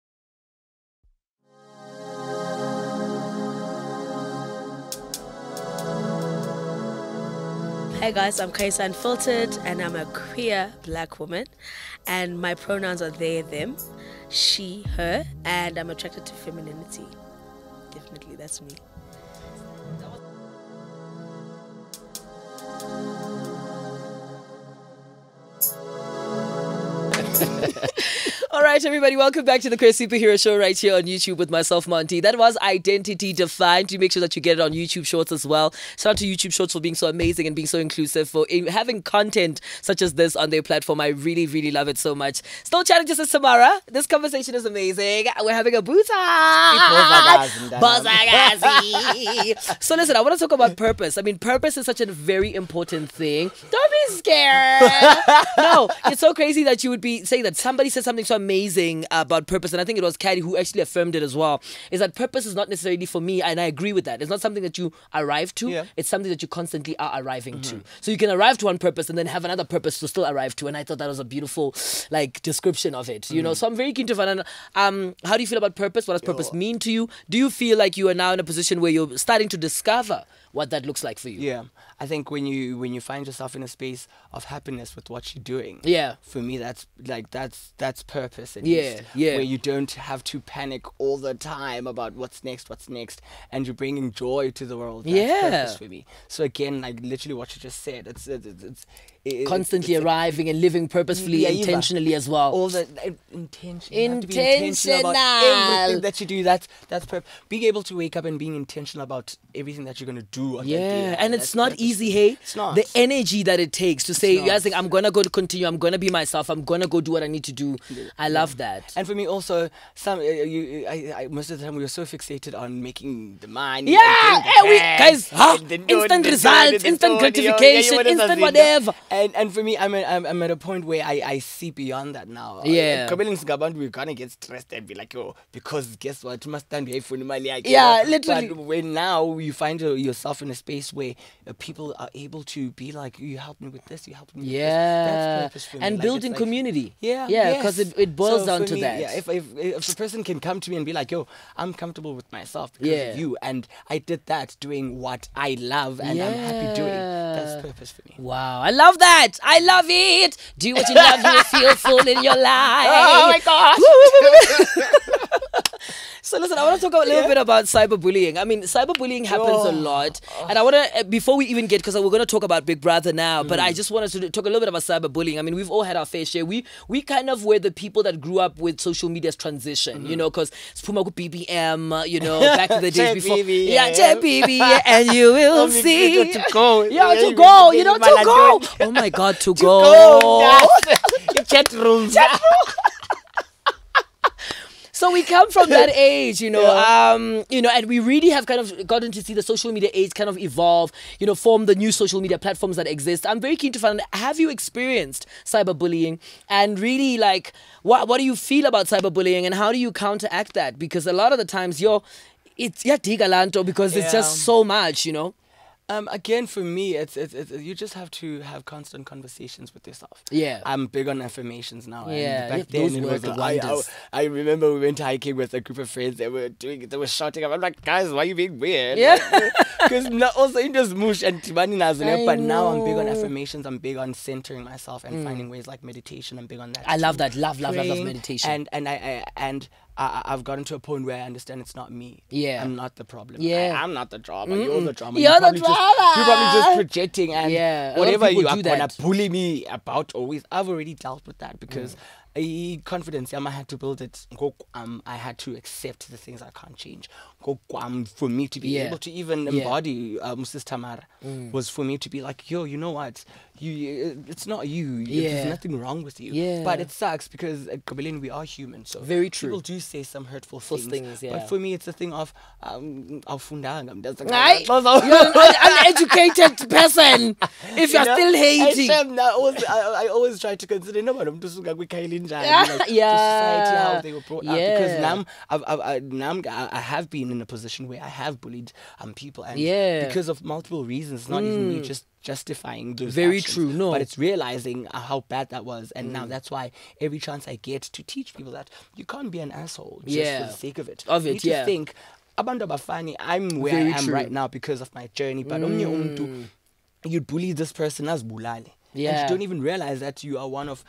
Hey guys, I'm Kaisa Unfiltered and I'm a queer black woman and my pronouns are they, them, she, her, and I'm attracted to femininity. Definitely, that's me. All right, everybody, welcome back to the Queer Superhero Show right here on YouTube with myself, Mondi. That was Identity Defined. Do make sure that you get it on YouTube Shorts as well. Shout out to YouTube Shorts for being so amazing and being so inclusive, for having content such as this on their platform. I really, really love it so much. Still chatting to Sister Tamera. This conversation is amazing. We're having a. Buzagazi. so listen, I want to talk about purpose. I mean, purpose is such a very important thing. Don't be scared. no, it's so crazy that you would be saying that somebody said something so amazing about purpose, and I think it was Caddy who actually affirmed it as well. Is that purpose is not necessarily for me, and I agree with that. It's not something that you arrive to. Yeah. It's something that you constantly are arriving to. So you can arrive to one purpose and then have another purpose to still arrive to. And I thought that was a beautiful, like, description of it. You know, so I'm very keen to find out. Um, how do you feel about purpose? What does purpose mean to you? Do you feel like you are now in a position where you're starting to discover what that looks like for you? Yeah, I think when you when you find yourself in a space of happiness with what you're doing, Yeah. for me that's like that's that's purpose. At Yeah, least, yeah. Where you don't have to panic all the time about what's next, what's next, and you're bringing joy to the world. That's Yeah. purpose for me. So again, like literally what you just said, it's it's it's, it's it- Constantly arriving and living purposefully, Yeah, intentionally as well. all the uh, intention. You have to be intentional about everything that you do. That's that's purp- being able to wake up and being intentional about everything that you're gonna do. On that day. Yeah, and That's it's not easy, hey? It's not. The energy that it takes to say, not. you guys think, I'm gonna go to continue, I'm gonna be myself, I'm gonna go do what I need to do. I love that. And for me also, some uh, you, I, I, most of the time we were so fixated on making the money. Yeah, and eh, we- getting the cash, guys, huh? Instant the results, the instant gratification, yeah, you know what instant whatever. And and for me, I'm at, I'm, I'm at a point where I, I see beyond that now. Yeah. Kabeli Ngabantu, we're gonna get stressed and be like, oh, because guess what? You must stand here for the money. Yeah, literally. But when now you find yourself in a space where uh, people are able to be like, you help me with this, you help me with this. Yeah, That's purpose for me. and Like, building like- community. yeah, yeah, because yes. it, it boils So down to me, that. Yeah, if, if if a person can come to me and be like, "Yo, I'm comfortable with myself because Yeah. of you," and I did that doing what I love and I'm happy doing, that's purpose for me. Wow, I love that. I love it. Do what you love, you will feel full in your life. Oh my gosh! So listen, I want to talk a little Yeah. bit about cyberbullying. I mean, cyberbullying happens a Oh. lot, and I want to before we even get because we're going to talk about Big Brother now, but Mm. I just wanted to talk a little bit about cyberbullying. I mean, we've all had our fair share. We we kind of were the people that grew up with social media's transition, Mm-hmm. you know, because Spuma BBM, you know, back to the days before, BBM. yeah, BBM, and you will see, to go. yeah, to go, you know, to go. Oh my God, to, To go. go. Your chat rooms. So we come from that age, you know, Yeah. um, you know, and we really have kind of gotten to see the social media age kind of evolve, you know, form the new social media platforms that exist. I'm very keen to find out, have you experienced cyberbullying and really like what what do you feel about cyberbullying and how do you counteract that? Because a lot of the times you're it's yeah digalanto because it's just so much, you know. Um, again, for me, it's, it's, it's you just have to have constant conversations with yourself. Yeah. I'm big on affirmations now. and Yeah, back yeah, then it was like- I, I. Remember we went hiking with a group of friends. They were doing, they were shouting. I'm like, guys, why are you being weird? Yeah. Because also in this mush and Tibani Nazule, but now I'm big on affirmations. I'm big on centering myself and finding ways like meditation. I'm big on that. I love that. Love, love, love, love meditation. And and I, I and. I, I've gotten to a point where I understand it's not me. Yeah. I'm not the problem. Yeah. I, am not the drama. You're the drama. You're the probably Just, you're probably just projecting and Yeah, a lot of whatever you are gonna bully me about always I've already dealt with that because a confidence um, I had to build it um I had to accept the things I can't change um for me to be Yeah. able to even Yeah. Mm. embody um Tamera was for me to be like yo you know what you it's not you Yeah. there's nothing wrong with you Yeah. but it sucks because at Gabelin we are human so Very true. people do say some hurtful things, things, yeah. but for me it's a thing of um mntazi- Hayi, you're an uneducated person if you're You know, still hating. shame, I always, I, I always try to consider nobody umuntu usuka kwikhaya elinjani Yeah, like, the yeah. society how they were brought up Yeah. because now I've, I've, I, now I, I have been in a position where I have bullied um people and Yeah. Mm. because of multiple reasons not even me just justifying those Very actions, true, no. but it's realizing uh, how bad that was and now that's why every chance I get to teach people that you can't be an asshole just Yeah. for the sake of it Of you it, need to yeah. think abantu abafani I'm where Very I am true. Mm. right now because of my journey but omnye umuntu you'd bully this person azibulale and Yeah. you don't even realize that you are one of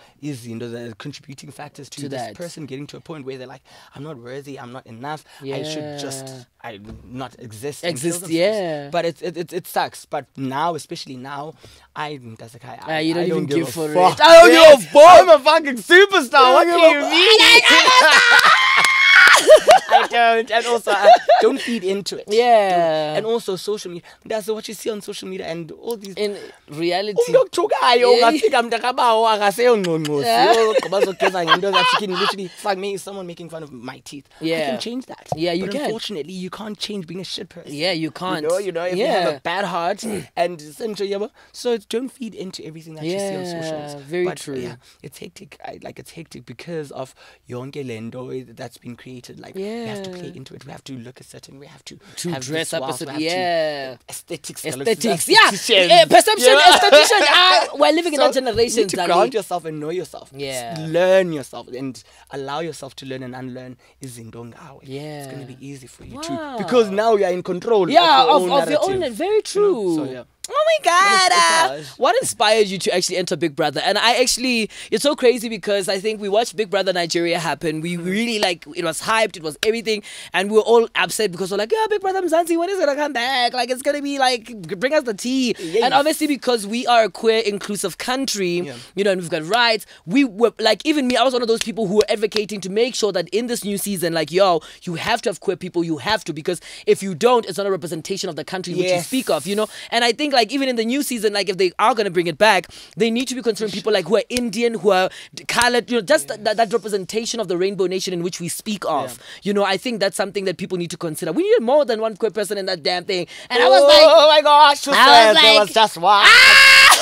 know the contributing factors to, To this that. person getting to a point where they're like i'm not worthy i'm not enough i should just Yeah. i not exist Exist, yeah. but it, it it it sucks but now especially now i that's like i, I you don't I even give give a for it. fuck. I don't give a Yeah, i'm a fucking superstar what do you mean I don't, and also uh, don't feed into it. Yeah. and also social media. That's what you see on social media and all these In reality, umuntu okuthukayo Yeah. ungafika mntakabawo akaseyongqongqosi Yeah. ogqiba azogeza ngento you can literally it's like me someone making fun of my teeth I Yeah. can change that Yeah, you but can. unfortunately you can't change being a shit person yeah, you can't. you know, you know, if you yeah. have a bad heart and yeah, so don't feed into everything that you see on Yeah, socials. very but, true. Yeah, it's hectic. I, like it's hectic because of yonke lendo that's been created. Like we have to play into it. We have to look a certain. We have to To have dress up a certain- to- yeah. aesthetics. Aesthetics, yeah, yeah, perception, you know? aesthetician. Ah, we're living in that generation, You need to Dali. ground yourself and know yourself. Yeah. Learn yourself and allow yourself to learn and unlearn. Is Izinto Yeah, It's gonna be easy for you Wow. too because now you are in control. yeah, of of, your own of your own. Very true. So, yeah. Oh my god! Uh, but it's- it's hard. what inspired you to actually enter Big Brother? And I actually, it's so crazy because I think we watched Big Brother Nigeria happen. We mm-hmm. really like it was hyped, it was everything, and we were all upset because we're like, yeah, Big Brother Mzansi, when is it gonna come back? Like it's gonna be like bring us the tea. Yes. And obviously because we are a queer inclusive country, Yeah. you know, and we've got rights. We were like even me, I was one of those people who were advocating to make sure that in this new season, like yo, you have to have queer people. You have to because if you don't, it's not a representation of the country which you speak of. You know, and I think like even in the new season, like if they are gonna bring it back, they need to be considering people like who are Indian, who are d- colored. You know, just that, that representation of the rainbow nation in which we speak of. You know, I think that's something that people need to consider. We need more than one queer person in that damn thing. And I was like. oh my gosh, who I said was there like- was just one?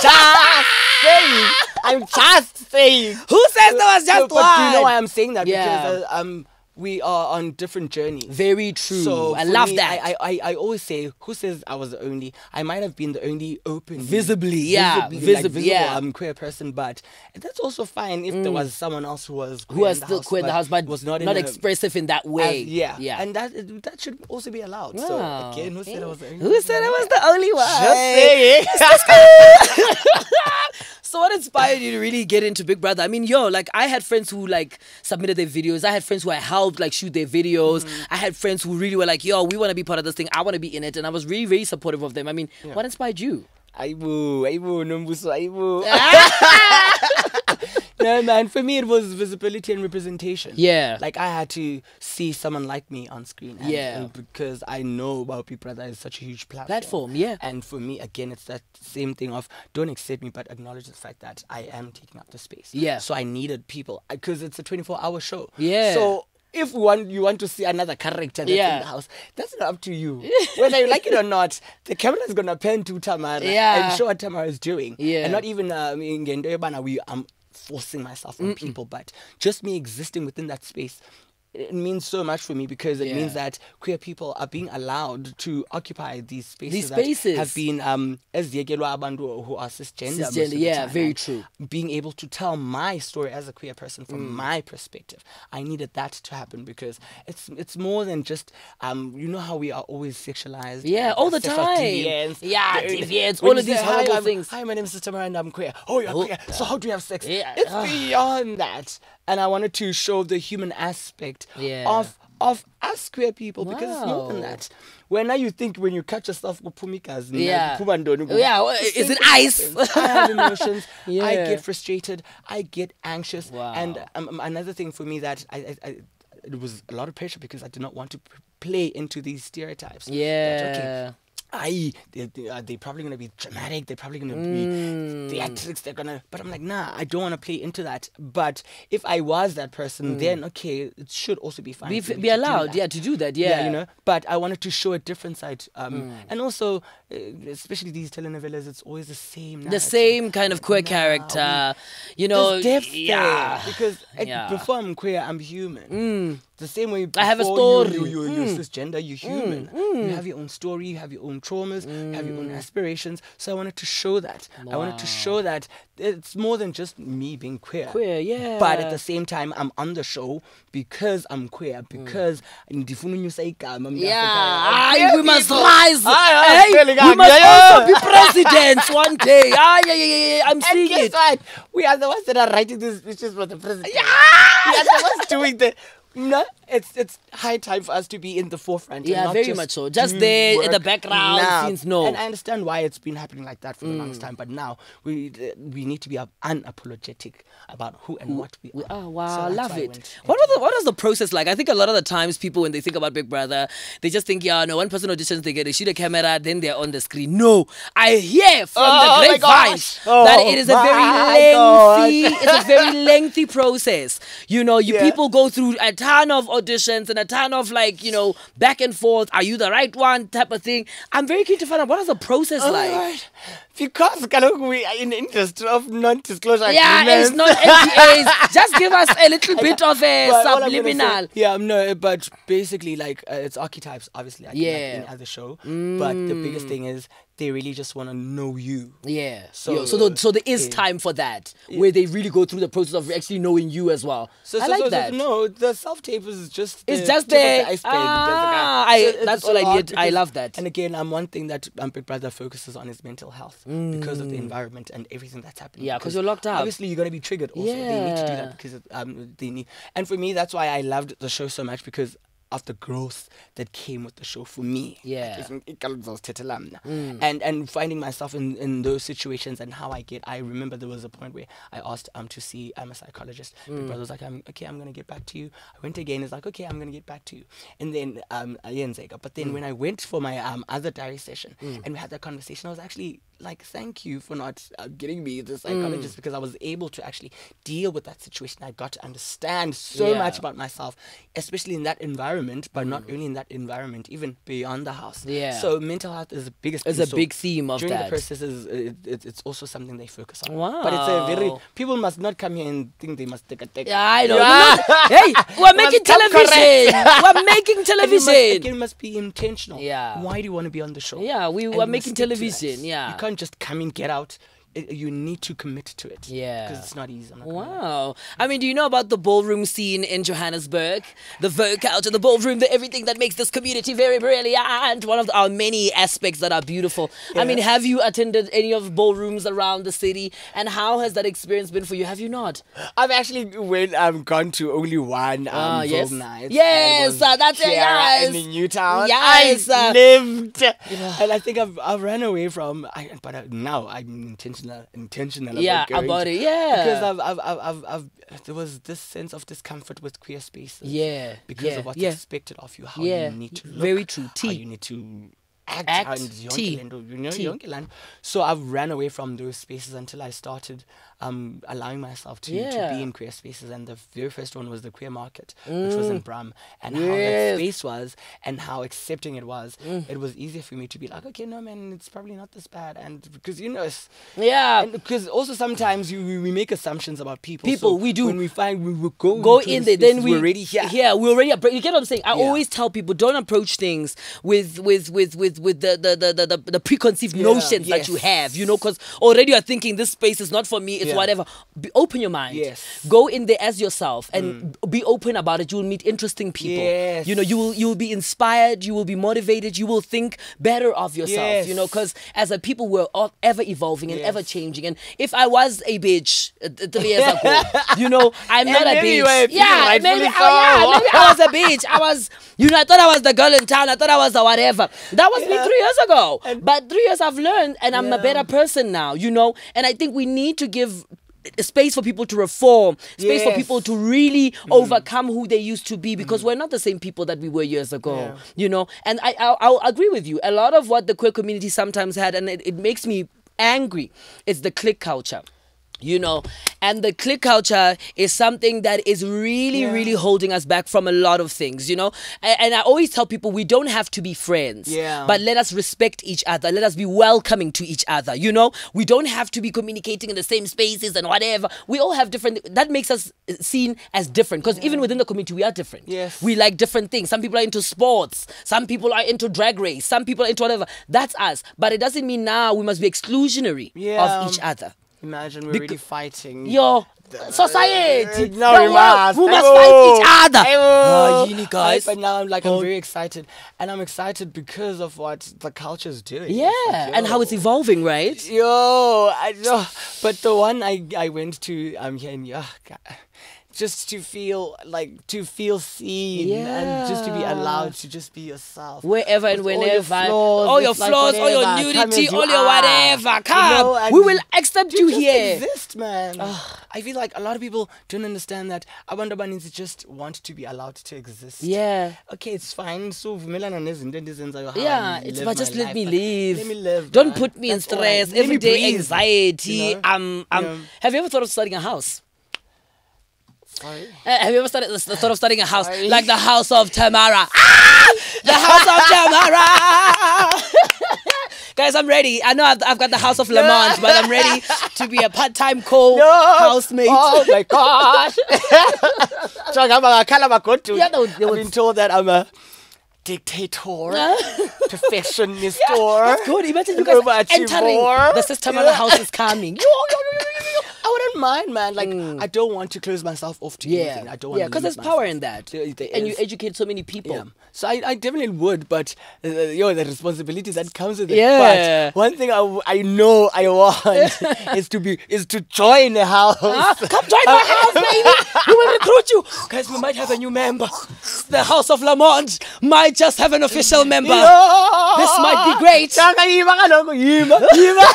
just saying. I'm just saying. Who says there was just but, but you know why I'm saying that? Yeah. Because uh, um, we are on different journeys. Very true. So I love me, that. I, I, I- always say, who says I was the only? I might have been the only open, Visibly, yeah, visibly, visibly, like, visible, yeah. Mm. um, queer person. But that's also fine if there was someone else who was who in still house, queer in the house, but was not, not, expressive in that as- way. yeah, yeah. and that that should also be allowed. Wow. So again, who said I was the only? Who said I was the only one? Just saying. So what inspired you to really get into Big Brother? I mean, yo, like I had friends who like submitted their videos. I had friends who I helped like shoot their videos. Mm-hmm. I had friends who really were like, yo, we want to be part of this thing. I want to be in it, and I was really, really supportive of them. I mean, what inspired you? Aibu, aibu, nombuso, aibu. no, man. For me, it was visibility and representation. Yeah. Like I had to see someone like me on screen. And, Yeah. and because I know about Big Brother is such a huge platform. Platform, yeah. And for me, again, it's that same thing of don't accept me, but acknowledge the fact that I am taking up the space. Yeah. So I needed people uh, because it's a 24-hour show. Yeah. So. If one you want to see another character that's Yeah. in the house, that's not up to you. Whether you like it or not, the camera is gonna pan to Tamera Yeah. and show what Tamera is doing. Yeah. And not even um, yobana we I'm forcing myself on people, but just me existing within that space. It means so much for me because it means that queer people are being allowed to occupy these spaces, These that spaces. have been um eziyekelwa abantu who are cisgender. Cisgender, yeah, time, very true. Being able to tell my story as a queer person from Mm. my perspective, I needed that to happen because it's it's more than just um you know how we are always sexualized. Yeah, all the time. deviance, Yeah, deviance, all of these "Hi, horrible I'm- things." Hi, my name is Sister and I'm queer. Oh, you're Oh, queer. So how do you have sex? Yeah, It's beyond that. And I wanted to show the human aspect Yeah. of of us queer people because it's more than that. When now you think when you catch yourself kuphumikazi, Yeah. kuphuma ntoni, kuba- Yeah, well, is it ice? I have emotions. yeah. I get frustrated. I get anxious. And Wow. um, um, another thing for me that I, I, I it was a lot of pressure because I did not want to play into these stereotypes. Yeah. That, okay, Yeah. I they, they, uh, they're probably gonna be dramatic. They're probably gonna Mm. be theatrics. They're gonna, but I'm like, nah, I don't want to play into that. But if I was that person, then okay, it should also be fine. Mm. Be, be allowed, yeah, to do that. Yeah. you know. But I wanted to show a different side, um, Mm. and also, uh, especially these telenovelas, it's always the same. the same kind of queer Nah, character. You know, yeah. there because it- Yeah. before I'm queer, I'm human. Mm. The same way I have a before you- story. You, you, you're Mm. cisgender, you're human. You have your own story, you have your own traumas, you have your own Mm. aspirations. So I wanted to show that. I wanted to show that it's more than just me being queer. Queer, yeah. But at the same time, I'm on the show because I'm queer, because ndifuna unyusa igama, Mm. Yeah, aye, Queer we must rise. Aye, aye, hey, we I'm- must yeah, yeah. also be presidents one day. Ah, yeah, yeah, yeah, yeah. I'm And seeing guess it. what? We are the ones that are writing these speeches for the president. Yeah! We are the ones doing the. No, it's it's high time for us to be in the forefront. Yeah, not very just much so. Just there in the background, now. since no. And I understand why it's been happening like that for the Mm. longest time. But now we we need to be unapologetic about who and what we We- are. Oh wow, So I love it. What was the what was the process like? I think a lot of the times people when they think about Big Brother, they just think, yeah, no, one person auditions, they get they shoot a camera, then they're on the screen. No, I hear from Oh the grapevine gosh. that Oh it is a very lengthy, it's a very lengthy process. You know, you Yeah. people go through a ton of auditions and a ton of like, you know, back and forth. Are you the right one? Type of thing. I'm very keen to find out what is the process like. Alright. Because kaloku we are in the interest of non-disclosure Yeah, it's not NDAs. Just give us a little bit of a But all say- subliminal. yeah, no, but basically, like, uh, it's archetypes, obviously, like, Yeah. like any other show. But the biggest thing is they really just want to know you. Yeah. So- So so, the, so there is yeah. time for that where they really go through the process of actually knowing you as well. So, I so, like so, so, that. no, the self tape is just It's the just tip of there. the iceberg. Ah, I- it's that's all I need. I love that. And again, um, one thing that um, Big Brother focuses on is mental health because of the Mm. environment and everything that's happening. Yeah, Because you're locked up. Obviously, you're gonna be triggered. Also, they need to do that because um, they need. And for me, that's why I loved the show so much because of the growth that came with the show for me. Yeah. Mm. And and finding myself in, in those situations and how I get. I remember there was a point where I asked um to see I'm a psychologist. Mm. Big brother was like, I'm okay. I'm gonna get back to you. I went again. it's like, okay, I'm gonna get back to you. And then um. But Mm. then when I went for my um other diary session and we had that conversation, I was actually like, thank you for not uh, getting me the psychologist Mm. because I was able to actually deal with that situation. I got to understand so Yeah. much about myself, especially in that environment, but not only in that environment, even beyond the house. Mm. Yeah. So mental health is the biggest. It's a So big theme of during that. the process is it, it, it's also something they focus on. Wow. But it's a very people must not come here and think they must take a take. Yeah, I know. Yeah. Hey, we're making television. we're making And you must, television. again, must be intentional. Yeah. Why do you want to be on the show? Yeah, we And were making stick to that. television, yeah. Can't just come in, get out. It, you need to commit to it. Yeah. Because it's not easy. I'm not. Wow. I mean, do you know about the ballroom scene in Johannesburg? The Vogue culture, the ballroom, the everything that makes this community very brilliant. One of our many aspects that are beautiful. I mean, have you attended any of ballrooms around the city? And how has that experience been for you? Have you not? I've actually went um gone to only one um Ah, Vogue yes. night. Yes, and it was uh, that's it, yes. in Newtown. Yes, I uh, lived, and I think I've I've run away from. I, but uh, now I'm intentional intentional Yeah, about, going about to- it, yeah. because I've I've, I've I've I've there was this sense of discomfort with queer spaces. Yeah, because yeah, of what's yeah. expected of you, how Yeah, you need to look, very true. how T. you need to act, Act, and T. nto, you know, T. yonke la nto. So I've ran away from those spaces until I started um, allowing myself to, to be in queer spaces. And the very first one was the queer market, which was in Braam, and how that Mm. Yes. Mm. space was and how accepting it was. It was easier for me to be like, okay, no man, it's probably not this bad, and because you know. It's, Yeah. because also sometimes you, we- make assumptions about people. People, So we do. When we find we go go in there then we we're already here. yeah we already you get what i'm saying i Yeah. always tell people don't approach things with with with with with the the the the, the, preconceived Yeah, notions that you have. You know, because already you're thinking this space is not for me. It's Yeah. whatever. Be, open your mind. Yes. Mm. Go in there as yourself and be open about it. You will meet interesting people. Yes. You know, you will you will be inspired. You will be motivated. You will think better of yourself. Yes. You know, because as a people we're all ever evolving and Yes. ever changing. And if I was a bitch uh, three years ago, you know, I'm not a bitch. a yeah, maybe, so. oh, yeah, maybe I was a bitch. I was, you know, I thought I was the girl in town. I thought I was the whatever. That was me three years ago. but three years I've learned and I'm a better person now, you know. And I think we need to give space for people to reform space for people to really mm. overcome who they used to be because mm. we're not the same people that we were years ago Yeah. you know? And I, I i'll agree with you. A lot of what the queer community sometimes had and it, it makes me angry is the clique culture you know and the clique culture is something that is really Yeah. really holding us back from a lot of things you know? And, and i always tell people we don't have to be friends Yeah. but let us respect each other. Let us be welcoming to each other you know? We don't have to be communicating in the same spaces and whatever. We all have different that makes us uh, seen as different because even within the community we are different. Yes. we like different things. Some people are into sports. Some people are into drag race. Some people are into whatever. That's us. But it doesn't mean now we must be exclusionary Yeah. of each other Imagine we're really fighting. Yo, society. No, we must. We must fight each other. Ah, guys. But now I'm like, I'm very excited. And I'm excited because of what the culture is doing. Yeah, like, and how it's evolving, right? Yo, I know. But the one I I went to um here in yeah, just to feel like to feel seen and just to be allowed to just be yourself. Wherever and With all your whenever, flaws, all your like flaws, all your nudity, you all your whatever. you Come, know, we will accept you, just here. exist, man. I feel like a lot of people don't understand that abandabaninzi just want to be allowed to exist. Yeah. Okay, it's fine. So vumelana nezinto endizenzayo. Yeah, it's my just let me but live. Let me live. Don't man. put me in That's right. stress. Everyday anxiety. you know? Um, um. Yeah. Have you ever thought of starting a house? Sorry. Uh, have you ever started thought of starting a house Sorry. like the house of Tamera? Ah! The house of Tamera. Guys, I'm ready. I know I've, I've got the house of Lamont, but I'm ready to be a part-time co-housemate. Oh my gosh. Talk about Kalamakotu. Yeah, they would- they I've been told that I'm a dictator, perfectionist, or Good. Imagine you guys entering overachiever. the system and the house is coming. I wouldn't mind, man. Like I don't want to close myself off to Yeah, anything. I don't want yeah, because there's limit power in that, There- there and you educate so many people. Yeah. So I, I definitely would, but uh, yo, the responsibilities that comes with it. Yeah. But one thing I, I know I want is to be is to join a house. Ah, come join my house, baby. We will recruit you. Guys, we might have a new member. The House of Lamont might just have an official member. This might be great. Chaka, yima kaloku, yima, yima.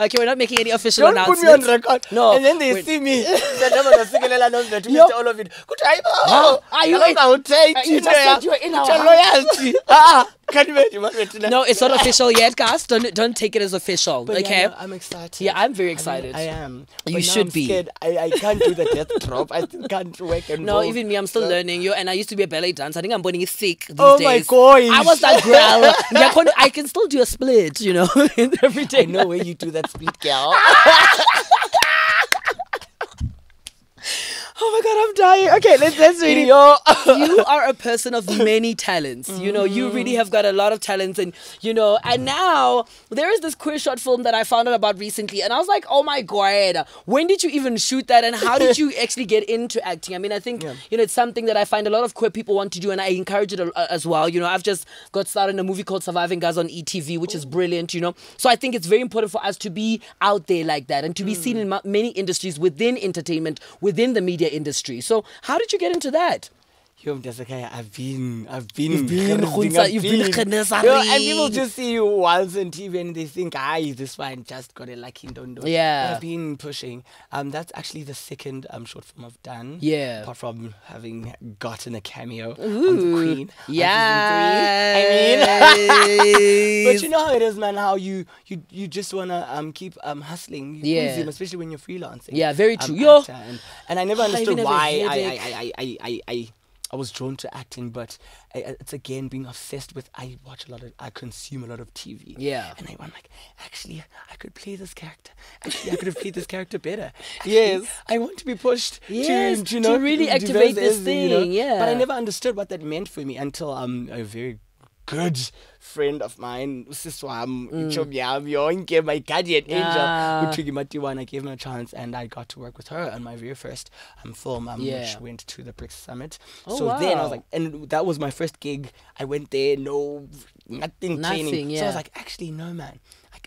Okay, we're not making any official Don't put me on record. No, And then they wait. see me. They never know sikelela nomntu to Yo. Mr. all of it. Hayi bo. Huh? Are you in- awuthathi Uh, you just said you were in our loyalty. Ah, can't imagine what we're doing. No, it's not official yet, guys. Don't don't take it as official. But okay. yeah, no, I'm excited. Yeah, I'm very I mean, excited. I, am. You But now should I'm be. Scared. I, I can't do the death drop. I can't work and No, roll. even me, I'm still uh, learning. Yo, and I used to be a ballet dancer. I think I'm burning thick these Oh days. my gosh. I was that girl. Yeah, con- I can still do a split, you know, every day. I know where you do that split, girl. Oh my god, I'm dying. Okay, let's let's really. Yo. you are a person of many talents. You know, you really have got a lot of talents, and you know, and now there is this queer short film that I found out about recently, and I was like, oh my god, when did you even shoot that, and how did you actually get into acting? I mean, I think you know it's something that I find a lot of queer people want to do, and I encourage it as well. You know, I've just got started in a movie called Surviving Guys on ETV, which is brilliant. You know, so I think it's very important for us to be out there like that and to be seen hmm. in many industries within entertainment, within the media industry. So, how did you get into that? Yo, Mtasakaya, I've been, I've been, You've been, I've you've been been. Yo, and people just see you once on TV and they think, ah, this one just got a lucky dondo. Yeah. I've been pushing. Um, that's actually the second um short film I've done. Yeah. Apart from having gotten a cameo on the Queen. Yeah. I mean, but you know how it is, man. How you you you just wanna um keep um hustling. You Yeah. consume, especially when you're freelancing. Yeah, very um, true. Yo. and, and I never understood a why I. I, I, I, I, I I was drawn to acting, but I, it's again being obsessed with. I watch a lot of, I consume a lot of TV. Yeah. and I, I'm like, actually, I could play this character. Actually, I could have played this character better. Yes, I want to be pushed Yes, to, to you know, really activate this you know. thing, yeah. but I never understood what that meant for me until um a very good friend of mine, usisi wami, ichomi yami yonke, my guardian angel, Mm. Yeah. uTrigi Matiwana, I gave him a chance and I got to work with her on my very first um, film, um, Yeah. which went to the BRICS Summit. Oh, so then I was like, and that was my first gig. I went there, no, nothing, Nothing, training. So I was like, actually, no, man.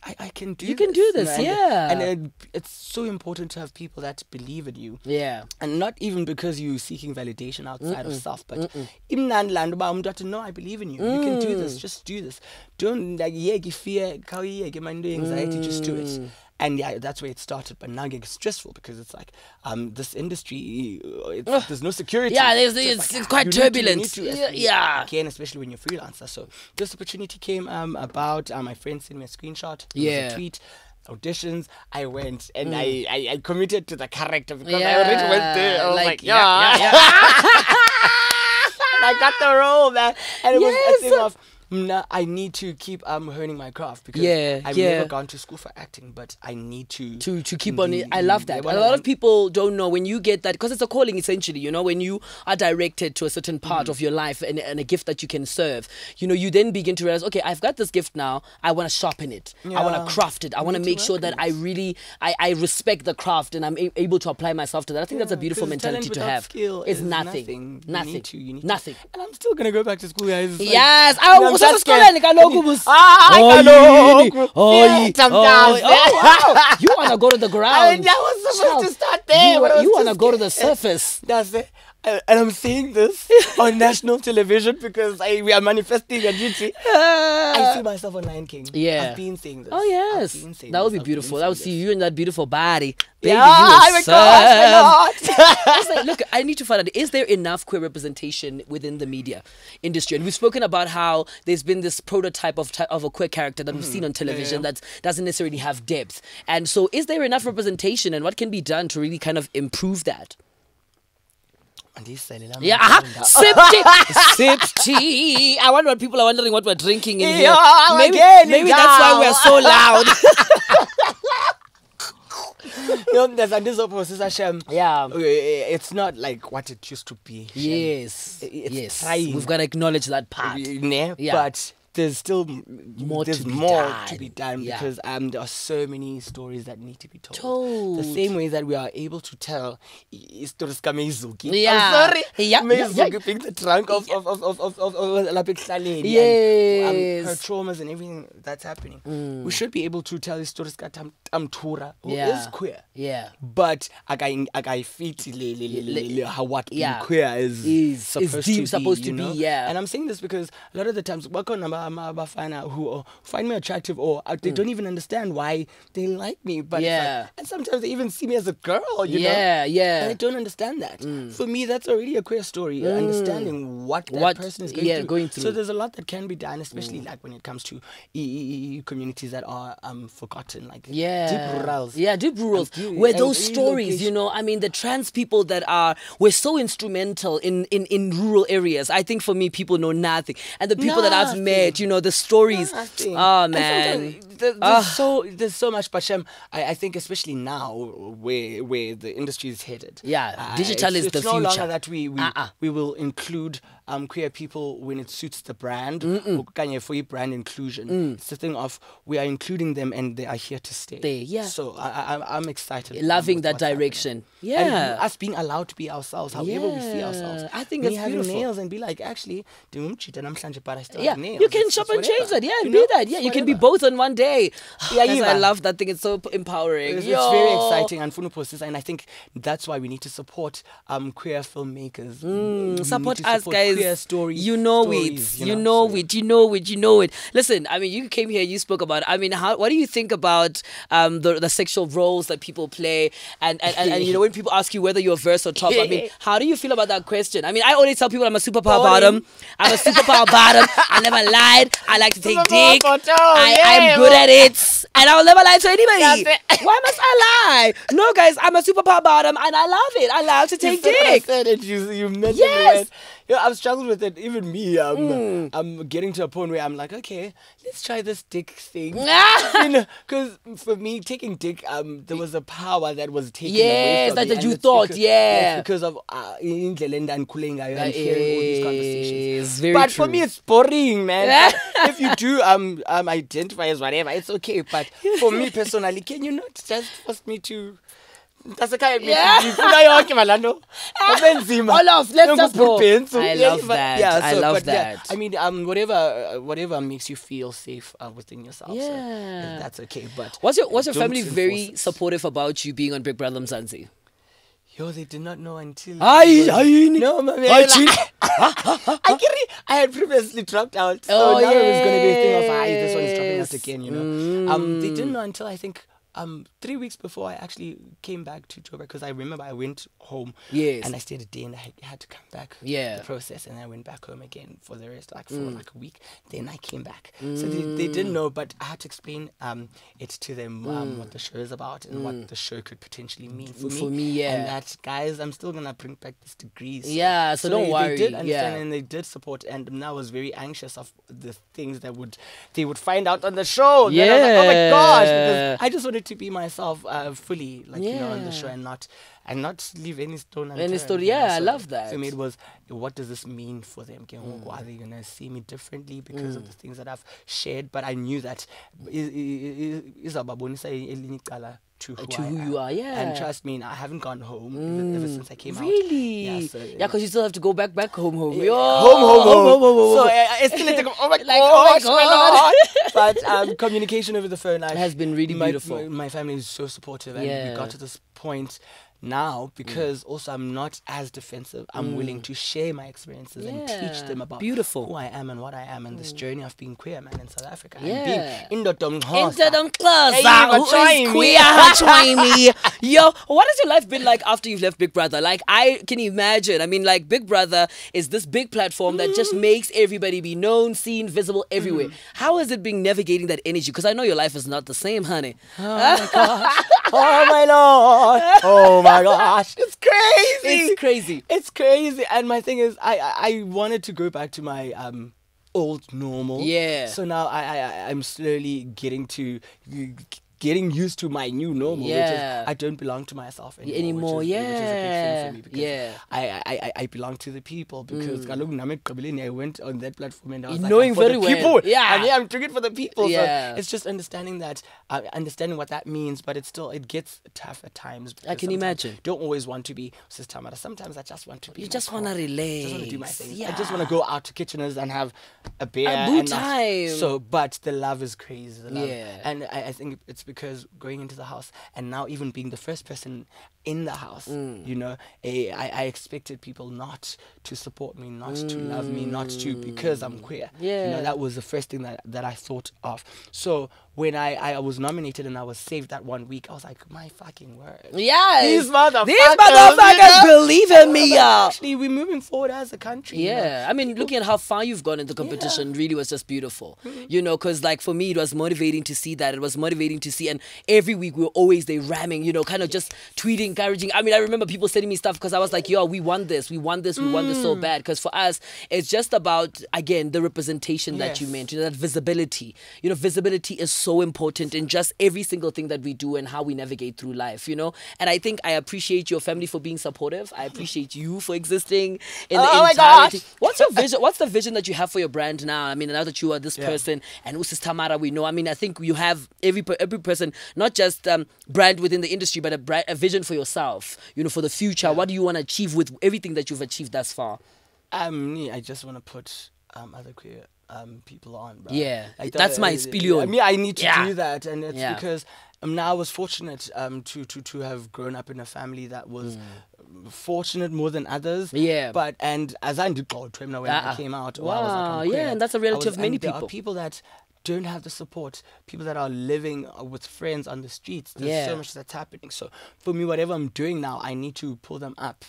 I, I, can do You can do this, and- yeah. And it, it's so important to have people that believe in you. Yeah. and not even because you're seeking validation outside of self but imnandi laa nto uba umntu athi no i believe in you. You can do this. Mm. Just do this. Don't like yeke fear khawuyiyeke mani into anxiety just do it mm. And yeah that's where it started but now it's stressful because it's like um this industry uh, it's, there's no security. Yeah, there's- So it's- like, it's ah, quite need to- turbulent. to, Yeah, yeah. again especially when you're a freelancer. So this opportunity came um about uh, my friend sent me a screenshot. Was a Yeah. tweet auditions. I went and I, I I committed to the character because I already went there. I was like, like, yeah, yeah, and I got the role man. And it was Yes. a thing of nah, I need to keep um honing my craft because Yeah, I've yeah. never gone to school for acting but I need to to to keep on it. I love yeah, that. A lot of people don't know when you get that because it's a calling essentially. You know, when you are directed to a certain part Mm. of your life and, and a gift that you can serve, you know, you then begin to realize, okay, I've got this gift now. I want to sharpen it. I want to craft it. I want to make sure that I really I, I respect the craft and I'm a- able to apply myself to that. I think that's a beautiful mentality to have. Skill it's is nothing. nothing. You Nothing. need to, you need to- nothing. And I'm still gonna go back to school, guys. It's Yes, I was esikoleni kaloku bus- Ah, Oh, kaloku. Oh, Yeah, yi- sometimes. You wanna go to the ground? I that was supposed to start there. You, but I was you wanna go to the surface? That's it. And and I'm saying this on national television because I, we are manifesting a duty. Ah. I see myself on Lion King. Yeah. I've been saying this. Oh yes, I've been saying that would be beautiful. I would see you in that beautiful body, baby. Yeah, you oh my gosh, not? Like, look, I need to find out: is there enough queer representation within the media industry? And we've spoken about how there's been this prototype of ty- of a queer character that we've seen mm-hmm. on television that doesn't necessarily have depth. And so, is there enough representation, and what can be done to really kind of improve that? Yeah, uh-huh. sip tea, sip tea. I wonder what people are wondering what we're drinking in here. Yeah, Maybe, again, maybe that's why we're so loud. No, there's andizophosisa shem. Yeah. Uh, It's not like what it used to be. Shem. Yes, It's yes. trying. We've got to acknowledge that part. Ne? Yeah. But there's still More there's to be more done. to be done Yeah. because um there are so many stories that need to be told. Told. The same way that we are able to tell stories kaMeizuki. Yeah. I'm sorry. Yeah, yeah, Meizuki yeah. being the trunk of of of of of, of, of ekuhlaleni and, um, Yes. Mm. her traumas and everything that's happening. We should be able to tell stories kaTamtura who is Yeah. queer. Yeah. But akai akayifiti le le le le le how what being Yeah. queer is Is- is supposed deep- to be, supposed to you be, know? yeah. And I'm saying this because a lot of the times aba- ama- abafana who uh, find me attractive or they don't even understand why they like me. But it's like- Mm. Yeah. and sometimes they even see me as a girl, you know. Yeah, yeah. Mm. And I don't understand that. For me, that's already a queer story. Understanding what that What- person is going, yeah, through. going So through. Mm. there's a lot that can be done, especially like when it comes to communities that are um forgotten, like Yeah. deep rurals. Yeah, deep rurals. Where and those stories, you know, I mean, the trans people that are were so instrumental in, in, in rural areas. I think for me, people know nothing. And the people that I've Nothing. Met, you know, the stories. Ah, Nothing. Oh, ah, man. There's ah. so there's so much, but Shem, I, I think especially now where where the industry is headed. Yeah, uh, digital it's, is it's the no future. longer that we we, Uh-uh. we will include um queer people when it suits the brand. okanye For brand inclusion, Mm. it's the thing of we are including them and they are here to stay. Stay, yeah. So I, I I'm- I'm excited. Loving that what's happening. direction. And Yeah. us being allowed to be ourselves, however we see ourselves. I think having beautiful. nails and be like, actually, but I still Yeah, have nails. you can It's- shop it's and change that. Yeah, You be that. Yeah, It's you can be both on one day. Yeah, I love that thing. It's so empowering. It's, it's very exciting and and I think that's why we need to support um queer filmmakers. Need support us guys Queer stories. you know stories, it you know, so- it. you know it. You know it. Listen i mean you came here you spoke about i mean how what do you think about um the, the sexual roles that people play? And and, and, and you know when people ask you whether you're verse or top i mean how do you feel about that question? I mean i always tell people i'm a superpower bottom. I'm a superpower bottom. I never lied. I like to take Superpower dick. I, yeah, i'm good well. at it. And i'll never lie to anybody. Why must i lie. No, guys, I'm a superpower bottom, and I love it. I love to take I dick. said and you, you mentioned Yes. Mm. It. Yeah, I've struggled with it. Even me, um, I'm getting to a point where I'm like, okay, let's try this dick thing. you know, because for me, taking dick, um, there was a power that was taken away Yes, from that- that and you thought, because, yeah. because of uh, indlela endandikhule ngayo That and hearing all these conversations. very but for me, it's boring, man. If you do um, um identify as whatever, it's okay. But for me personally, can you not just force me to? Mntasekhaya Yeah. ngifuna yonke malando abenzima Olof, let's just go. Nongubhubhensu. I Yeah, love that. yeah, I love but yeah, that. I mean um whatever uh, whatever makes you feel safe uh, within yourself so, Yeah. that's okay but was your What's your family very it. supportive about you being on Big Brother Mzansi? yo they did not know until Hayi, hayini. no mami Hayi, like, I, I had previously dropped out so Oh, now it was going to be a thing of hi this one is dropping yes. out again you know um they didn't know until I think um three weeks before I actually came back to Joburg because I remember I went home Yes. and I stayed a day and I had- to come back. Yeah. the process and I went back home again for the rest like for like a week. Then I came back. So they, they didn't know but I had to explain um it to them um, what the show is about and what the show could potentially mean for me For me, yeah. and that guys I'm still gonna bring back this degree Yeah, so don't they, worry, they did understand yeah. and they did support and I was very anxious of the things that would they would find out on the show. Was like, oh my gosh I just wanted to be myself uh, fully like you know on the show and not and not leave any stone Any unturned, you know, yeah, I love that. for me it was what does this mean for them? Ngoku, are they gonna see me differently because of the things that I've shared? But I knew that i- i- i- izawubabonisa elinye icala to who, To I who am. you are, yeah. and trust me I haven't gone home ever, ever since I came out Really? yeah, so, yeah, because you still have to go back, back home, home. yeah. Yo, home, home, home. So home. uh, it's still like, oh my Like, oh my God. But um, communication over the phone like, Has been really my, beautiful. My, my family is so supportive, and Yeah. we got to this point now because also I'm not as defensive. I'm mm. willing to share my experiences and teach Mm. Them about Beautiful. who I am and what I am and this mm. journey of being queer man in South Africa. Yeah. And being indoda Into umXhosa. them class. Hey, but who try is me. queer? Yo, what has your life been like after you've left Big Brother? Like, I can imagine. I mean, like, Big Brother is this big platform that just mm. makes everybody be known, seen, visible everywhere. How has it been navigating that energy? Because I know your life is not the same, honey. Oh my god. Oh my lord! Oh my gosh! It's crazy. It's crazy. It's crazy. And my thing is, I I, I wanted to go back to my um old normal. Yeah. So now I I- I'm slowly getting to. Getting used to my new normal, Yeah. which is I don't belong to myself anymore. anymore, which is, which is a big yeah, thing for me because yeah. I, I, I, I belong to the people because ekugqibeleni I went on that platform and I was like, Knowing I'm for very the well. people. Yeah. And yeah, I'm doing it for the people. Yeah. So it's just understanding that, uh, understanding what that means, but it's still, it gets tough at times. I can imagine. Don't always want to be Tamera. Sometimes I just want to be. You just wanna myself. I just want to do my relax. thing. I just want to go out to Kitcheners and have a beer. A and not- time. So, but the love is crazy. The love. Yeah. And I, I think it's because going into the house and now even being the first person in the house, Mm. you know, eh, I, I expected people not to support me, not to love me, not to because I'm queer. You Yeah. know, that was the first thing that, that I thought of. So when I, I was nominated and I was saved that one week, I was like, my fucking word. Yeah. These motherfuckers. These you motherfuckers know? believe in me, y'all. Actually, we're moving forward as a country. you know. Yeah, I mean, looking at how far you've gone in the competition really was just beautiful. Mm-hmm. You know, because like for me, it was motivating to see that. It was motivating to see, and every week we were always there ramming, you know, kind of just tweeting, encouraging. I mean, I remember people sending me stuff because I was like, yo, we want this, we want this, we want this so mm. bad. Because for us, it's just about, again, the representation that you Yes. meant, you know, that visibility. You know, visibility is so important in just every single thing that we do and how we navigate through life, you know. And I think I appreciate your family for being supportive. I appreciate you for existing in the industry. Oh my gosh. What's your vision? What's the vision that you have for your brand now? I mean, now that you are this Yeah. person and Usis Tamera, we know. I mean, I think you have every every person, not just um, brand within the industry, but a, bra- a vision for yourself. You know, for the future. What do you want to achieve with everything that you've achieved thus far? Um, me, I just want to put um other queer um people on. Bro. Yeah, Like that's my uh, spillion. I mean, I need to Yeah. do that, and it's Yeah. because um, now I was fortunate um to to to have grown up in a family that was. Fortunate more than others, Mm. Yeah. But and as I did go to him now when Uh-uh. I came out, or I was like, Wow, yeah, queer, and that's a reality was- of many people. Are people that don't have the support, people that are living uh, with friends on the streets. There's Yeah. so much that's happening. So for me, whatever I'm doing now, I need to pull them up.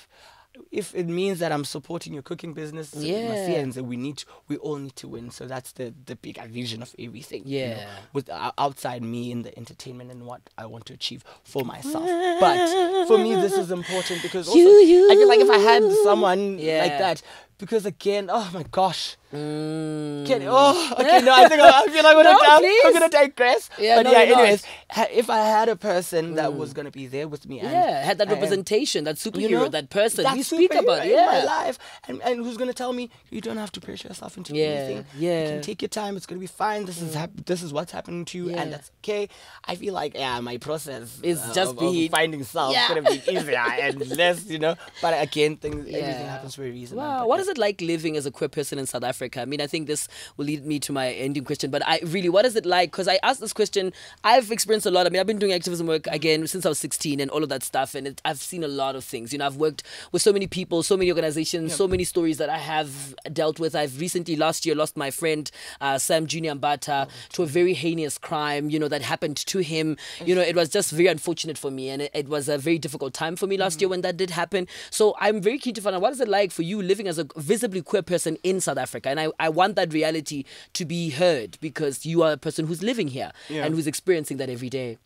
If it means that I'm supporting your cooking business, Yeah. Masienza, we need to, we all need to win. So that's the the bigger vision of everything. you know, Yeah. with uh, outside me in the entertainment and what I want to achieve for myself. But for me, this is important because also You, I feel like if I had someone Yeah. like that, because again, oh my gosh. Mm. Can, oh, okay, no, I think I, I feel like I'm gonna, No, please. I'm gonna digress. Yeah, but no, yeah, not. anyways, if I had a person that was gonna be there with me, and, yeah, had that and- representation, that superhero, you know, that person that you speak about. in my life, and, and who's gonna tell me you don't have to pressure yourself into Yeah, anything. you can take your time. It's gonna be fine. This is hap- this is what's happening to you, Yeah. and that's okay. I feel like yeah, my process Is uh, just of, of finding self Yeah. gonna be easier and less, you know. But again, things everything happens for a reason. Wow, what yeah. Is it like living as a queer person in South Africa? I mean, I think this will lead me to my ending question, but I really, what is it like? Because I asked this question, I've experienced a lot. I mean, I've been doing activism work again since I was 16 and all of that stuff, and it, I've seen a lot of things. You know, I've worked with so many people, so many organizations, so many stories that I have dealt with. I've recently, last year, lost my friend uh, Sam Junior Mbata to a very heinous crime, you know, that happened to him. You know, it was just very unfortunate for me, and it, it was a very difficult time for me last year when that did happen. So I'm very keen to find out what is it like for you living as a visibly queer person in South Africa, and I, I want that reality to be heard because you are a person who's living here Yeah. and who's experiencing that every day.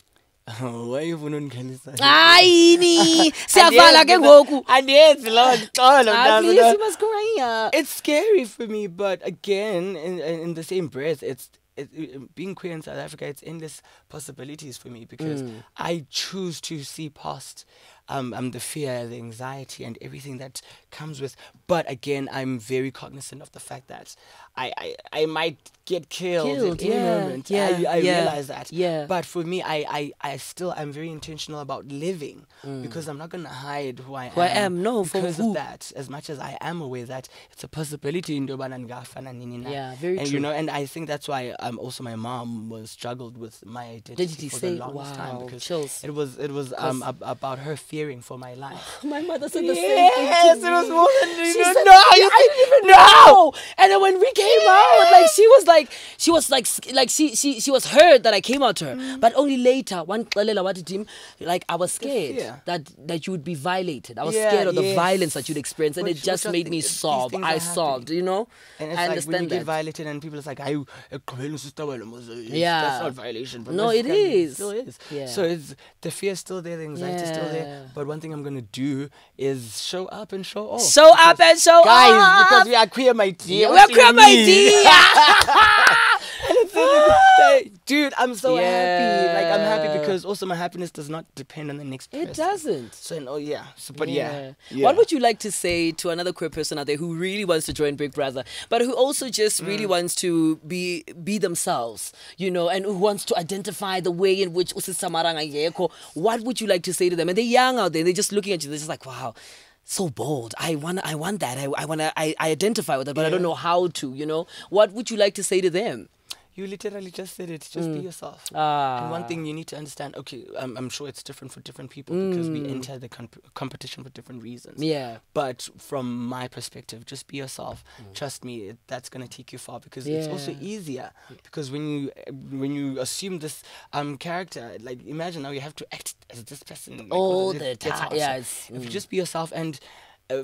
Oh, why you ungikhalisa? Ayini, siyavala ke ngoku. Andiyenzi loo nto, xolo, mntazana. please, you must it's scary for me, but again, in, in the same breath, it's it, it- being queer in South Africa. It's endless possibilities for me because Mm. I choose to see past um, um the fear, the anxiety, and everything that comes with. But again, I'm very cognizant of the fact that I I, I might get killed, Killed, at any yeah, moment. yeah, I, I yeah, realize that. yeah. But for me, I, I, I still I'm very intentional about living because I'm not gonna hide who I Mm. Who I am. am, no, because of that. As much as I am aware that it's a possibility in Durban and Gafana nini na. Yeah, very and, true. You know, and I think that's why um also my mom was struggled with my identity Did for say- the longest time because chills. it was it was um ab- about her fearing for my life. My mother said the Yes, same thing. it was more than you know. No, you I didn't even know. And then when we came out, like she was like, she was like, like she she she was hurt that I came out to her. Mm. But only later, one xelela what like I was scared that that you would be violated. I was Yeah, scared of the violence that you'd experience, and Which- it just made me sob. I are sobbed, you know. And it's I like when you understand get violated and people are like, "Ayu, ekugqibeleni usister wena mos." It's- Yeah. That's not violation. But No, it is. it kind of- is. still is. Yeah. So it's the fear is still there, the anxiety is still there. But one thing I'm gonna do is show up and show off. Show up and show Guys, up. because we are queer, my dear. Yeah, we're do you queer, my mean? dear. And it's like, dude, I'm so happy. Like I'm happy because also my happiness does not depend on the next person. It doesn't. So oh yeah. So, but yeah. What would you like to say to another queer person out there who really wants to join Big Brother, but who also just Mm. really wants to be be themselves, you know, and who wants to identify the way in which? What would you like to say to them? And they're young out there, they're just looking at you, they're just like, wow. So bold. I want. I want that. I, I want to. I, I identify with it, but I don't know how to. You know. What would you like to say to them? You literally just said it. Just be yourself. Ah. And one thing you need to understand. Okay, I'm, I'm sure it's different for different people because we enter the comp- competition for different reasons. Yeah. But from my perspective, just be yourself. Trust me, it, that's gonna take you far because it's also Yeah. easier. Because when you when you assume this um character, like imagine now you have to act as this person like, All the time. Yeah, it's- if you mm. just be yourself and.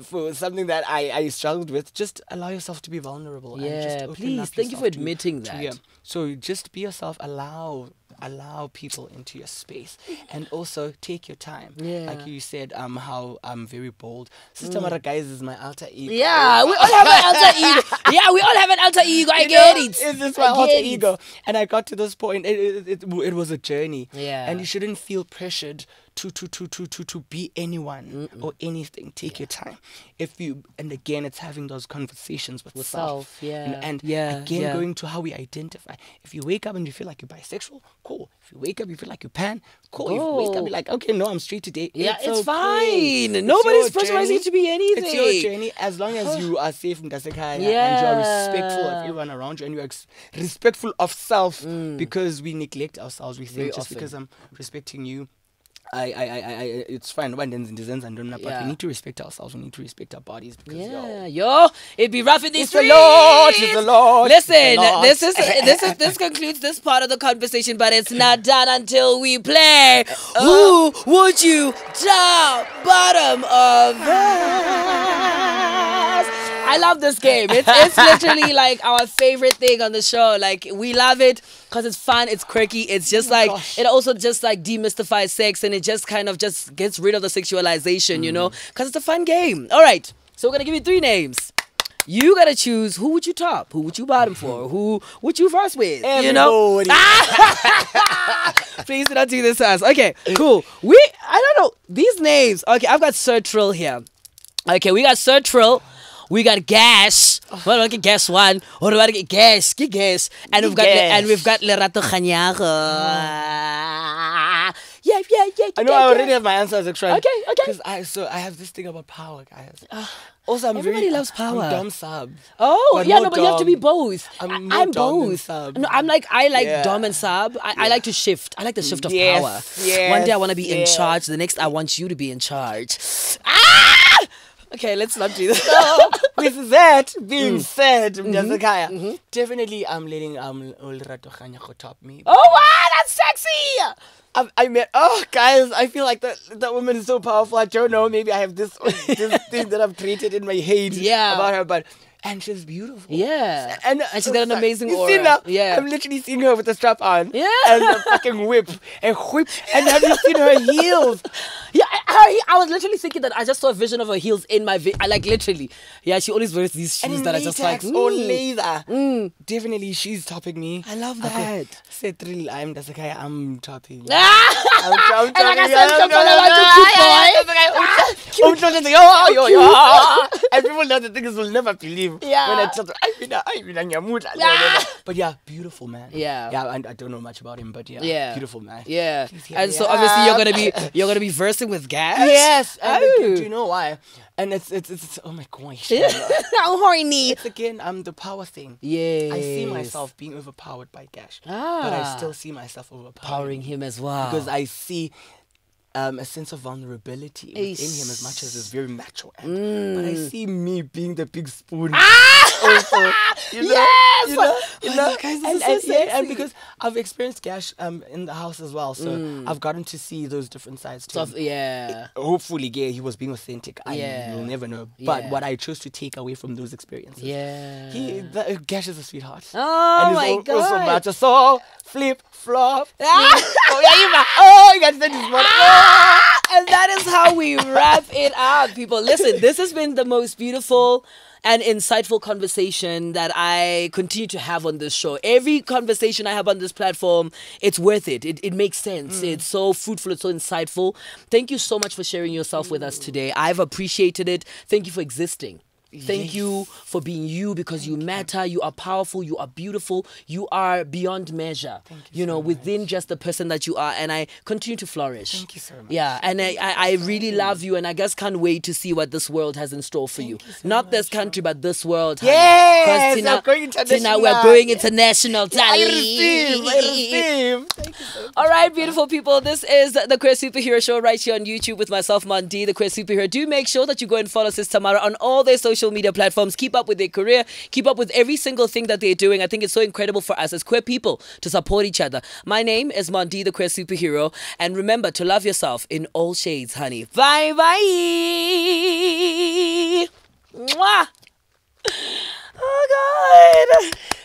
For something that I, I struggled with, just allow yourself to be vulnerable. and just Yeah, open please. up Thank you for to- admitting to- that. yeah. So just be yourself. Allow allow people into your space, and also take your time. Yeah. Like you said, um, how I'm very bold. Sis Tamera, guys, is my alter ego. Yeah, we all have an alter ego. Yeah, we all have an alter ego. I You get know, it. It's just I my alter it. ego, and I got to this point. It, it, it, it was a journey. Yeah. And you shouldn't feel pressured to to to to to to be anyone or anything. Take your time. If you and again, it's having those conversations with, With self. self, yeah, And, and yeah, again, yeah. going to how we identify. If you wake up and you feel like you're bisexual, cool. If you wake up, you feel like you're pan, cool. If you wake up, you're like, okay, no, I'm straight today. Yeah, it's okay. fine. It's Nobody's pressurizing you to be anything. It's your journey as long as you are safe in Gasekaya and you are respectful of everyone around you and you are ex- respectful of self because we neglect ourselves. We Mm. Very think just often. because I'm respecting you, I, I, I, I, it's fine. But then ndizenza ntoni na, But Yeah. we need to respect ourselves. We need to respect our bodies because Yeah, yo, yo, it'd be rough in these It's the Lord, it's the Lord, it's the Listen, Lord. this is this is this concludes this part of the conversation, but it's not done until we play. Uh, Who would you top bottom of? I love this game. It's it's literally like our favorite thing on the show. Like we love it because it's fun, it's quirky, it's just oh like gosh. it also just like demystifies sex and it just kind of just gets rid of the sexualization, you know? Mm. Because it's a fun game. All right, so we're gonna give you three names. You gotta choose who would you top, who would you bottom for, who would you first with, you know? Please do not do this to us. Okay, cool. We I don't know these names. Okay, I've got Sir Trill here. Okay, we got Sir Trill. We got Gas. What about Gas one? What about get Gas? Get Gas. And we've got Gas. and we've got Lerato Kganyago. Yeah, yeah, yeah. I know yeah, I yeah. already have my answers actually. Okay, okay. Because I so I have this thing about power, guys. also, I'm everybody very loves power. I'm dumb sub. Oh, But yeah, no but you have to be both. I'm I'm both. sub. No, I'm like I like Yeah. dom and sub. I, I like to shift. I like the shift of Yes, power. One day I want to be in charge. The next I want you to be in charge. Ah! Okay, let's not do this. With that being Mm. said, Mm-hmm. Mjazakaya, definitely I'm letting um Olrato Kganyago top me. oh wow, that's sexy. I, I mean, oh guys, I feel like that that woman is so powerful. I don't know, maybe I have this this thing that I've created in my head Yeah. about her, but and she's beautiful. Yeah, And, and she's got an like, amazing you aura. See now, yeah, I'm literally seeing her with the strap on. Yeah. And a fucking whip. And whip. And have you seen her heels? yeah. I, I, I was literally thinking that I just saw a vision of her heels in my. Vi- I like literally. Yeah, she always wears these shoes And that are just like. latex or mm. Definitely she's topping me. I love Okay. that. Say three I'm that's okay, I'm topping. I'm, I'm And like I topping, said, I'm topping. And people know the things will never believe. Yeah. When I tell them, I mean, I mean, I'm mood. Yeah. But yeah, beautiful man. Yeah. Yeah, I, I don't know much about him, but yeah. Yeah. Beautiful man. Yeah, and so obviously you're gonna be you're gonna be versing with gas. Yes. And Oh. do, do you know why? And it's, it's, it's, oh my gosh. I'm horny. It's again, um, the power thing. Yeah, I see myself being overpowered by Gash, Ah. but Ah. I still see myself overpowering powering him as well because I see um, a sense of vulnerability within Ace. him as much as it's very macho. And, But I Mm. see me being the big spoon. Ah! also, you know, Yes! you know, you Oh, know, guys, this and, is so and, and because I've experienced Gash um, in the house as well, so I've gotten to see those different sides too. Mm. So, yeah. Hopefully, yeah, he was being authentic. I Yeah. will never know. But Yeah. what I chose to take away from those experiences, Yeah. he, the, Gash is a sweetheart. Oh and my he's al- also God. macho. So flip, flop. Ah! flip. oh yeah, Eva. Oh, you got to send this one. and that is how we wrap it up, people. Listen, this has been the most beautiful and insightful conversation that I continue to have on this show. Every conversation I have on this platform, it's worth it. It, it makes sense. Mm. It's so fruitful, it's so insightful. Thank you so much for sharing yourself with us today. I've appreciated it. Thank you for existing. Thank you for being you because you matter. You are powerful. You are beautiful. You are beyond measure. you know, within just the person that you are, and I continue to flourish. Thank you so much. Yeah, and I, I, I really love you, and I just can't wait to see what this world has in store for you. Not this country, but this world. Yes, Tina, going Tina, we're going international. I receive. I receive. Thank you. All right, beautiful people. This is the Queer Superhero Show right here on YouTube with myself, Mondi, the Queer Superhero. Do make sure that you go and follow Sis Tamera on all their social media platforms. Keep up with their career. Keep up with every single thing that they're doing. I think it's so incredible for us as queer people to support each other. My name is Mondi, the Queer Superhero. And remember to love yourself in all shades, honey. Bye bye. Mwah. Oh, God.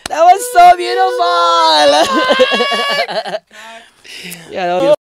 That was so beautiful. yeah,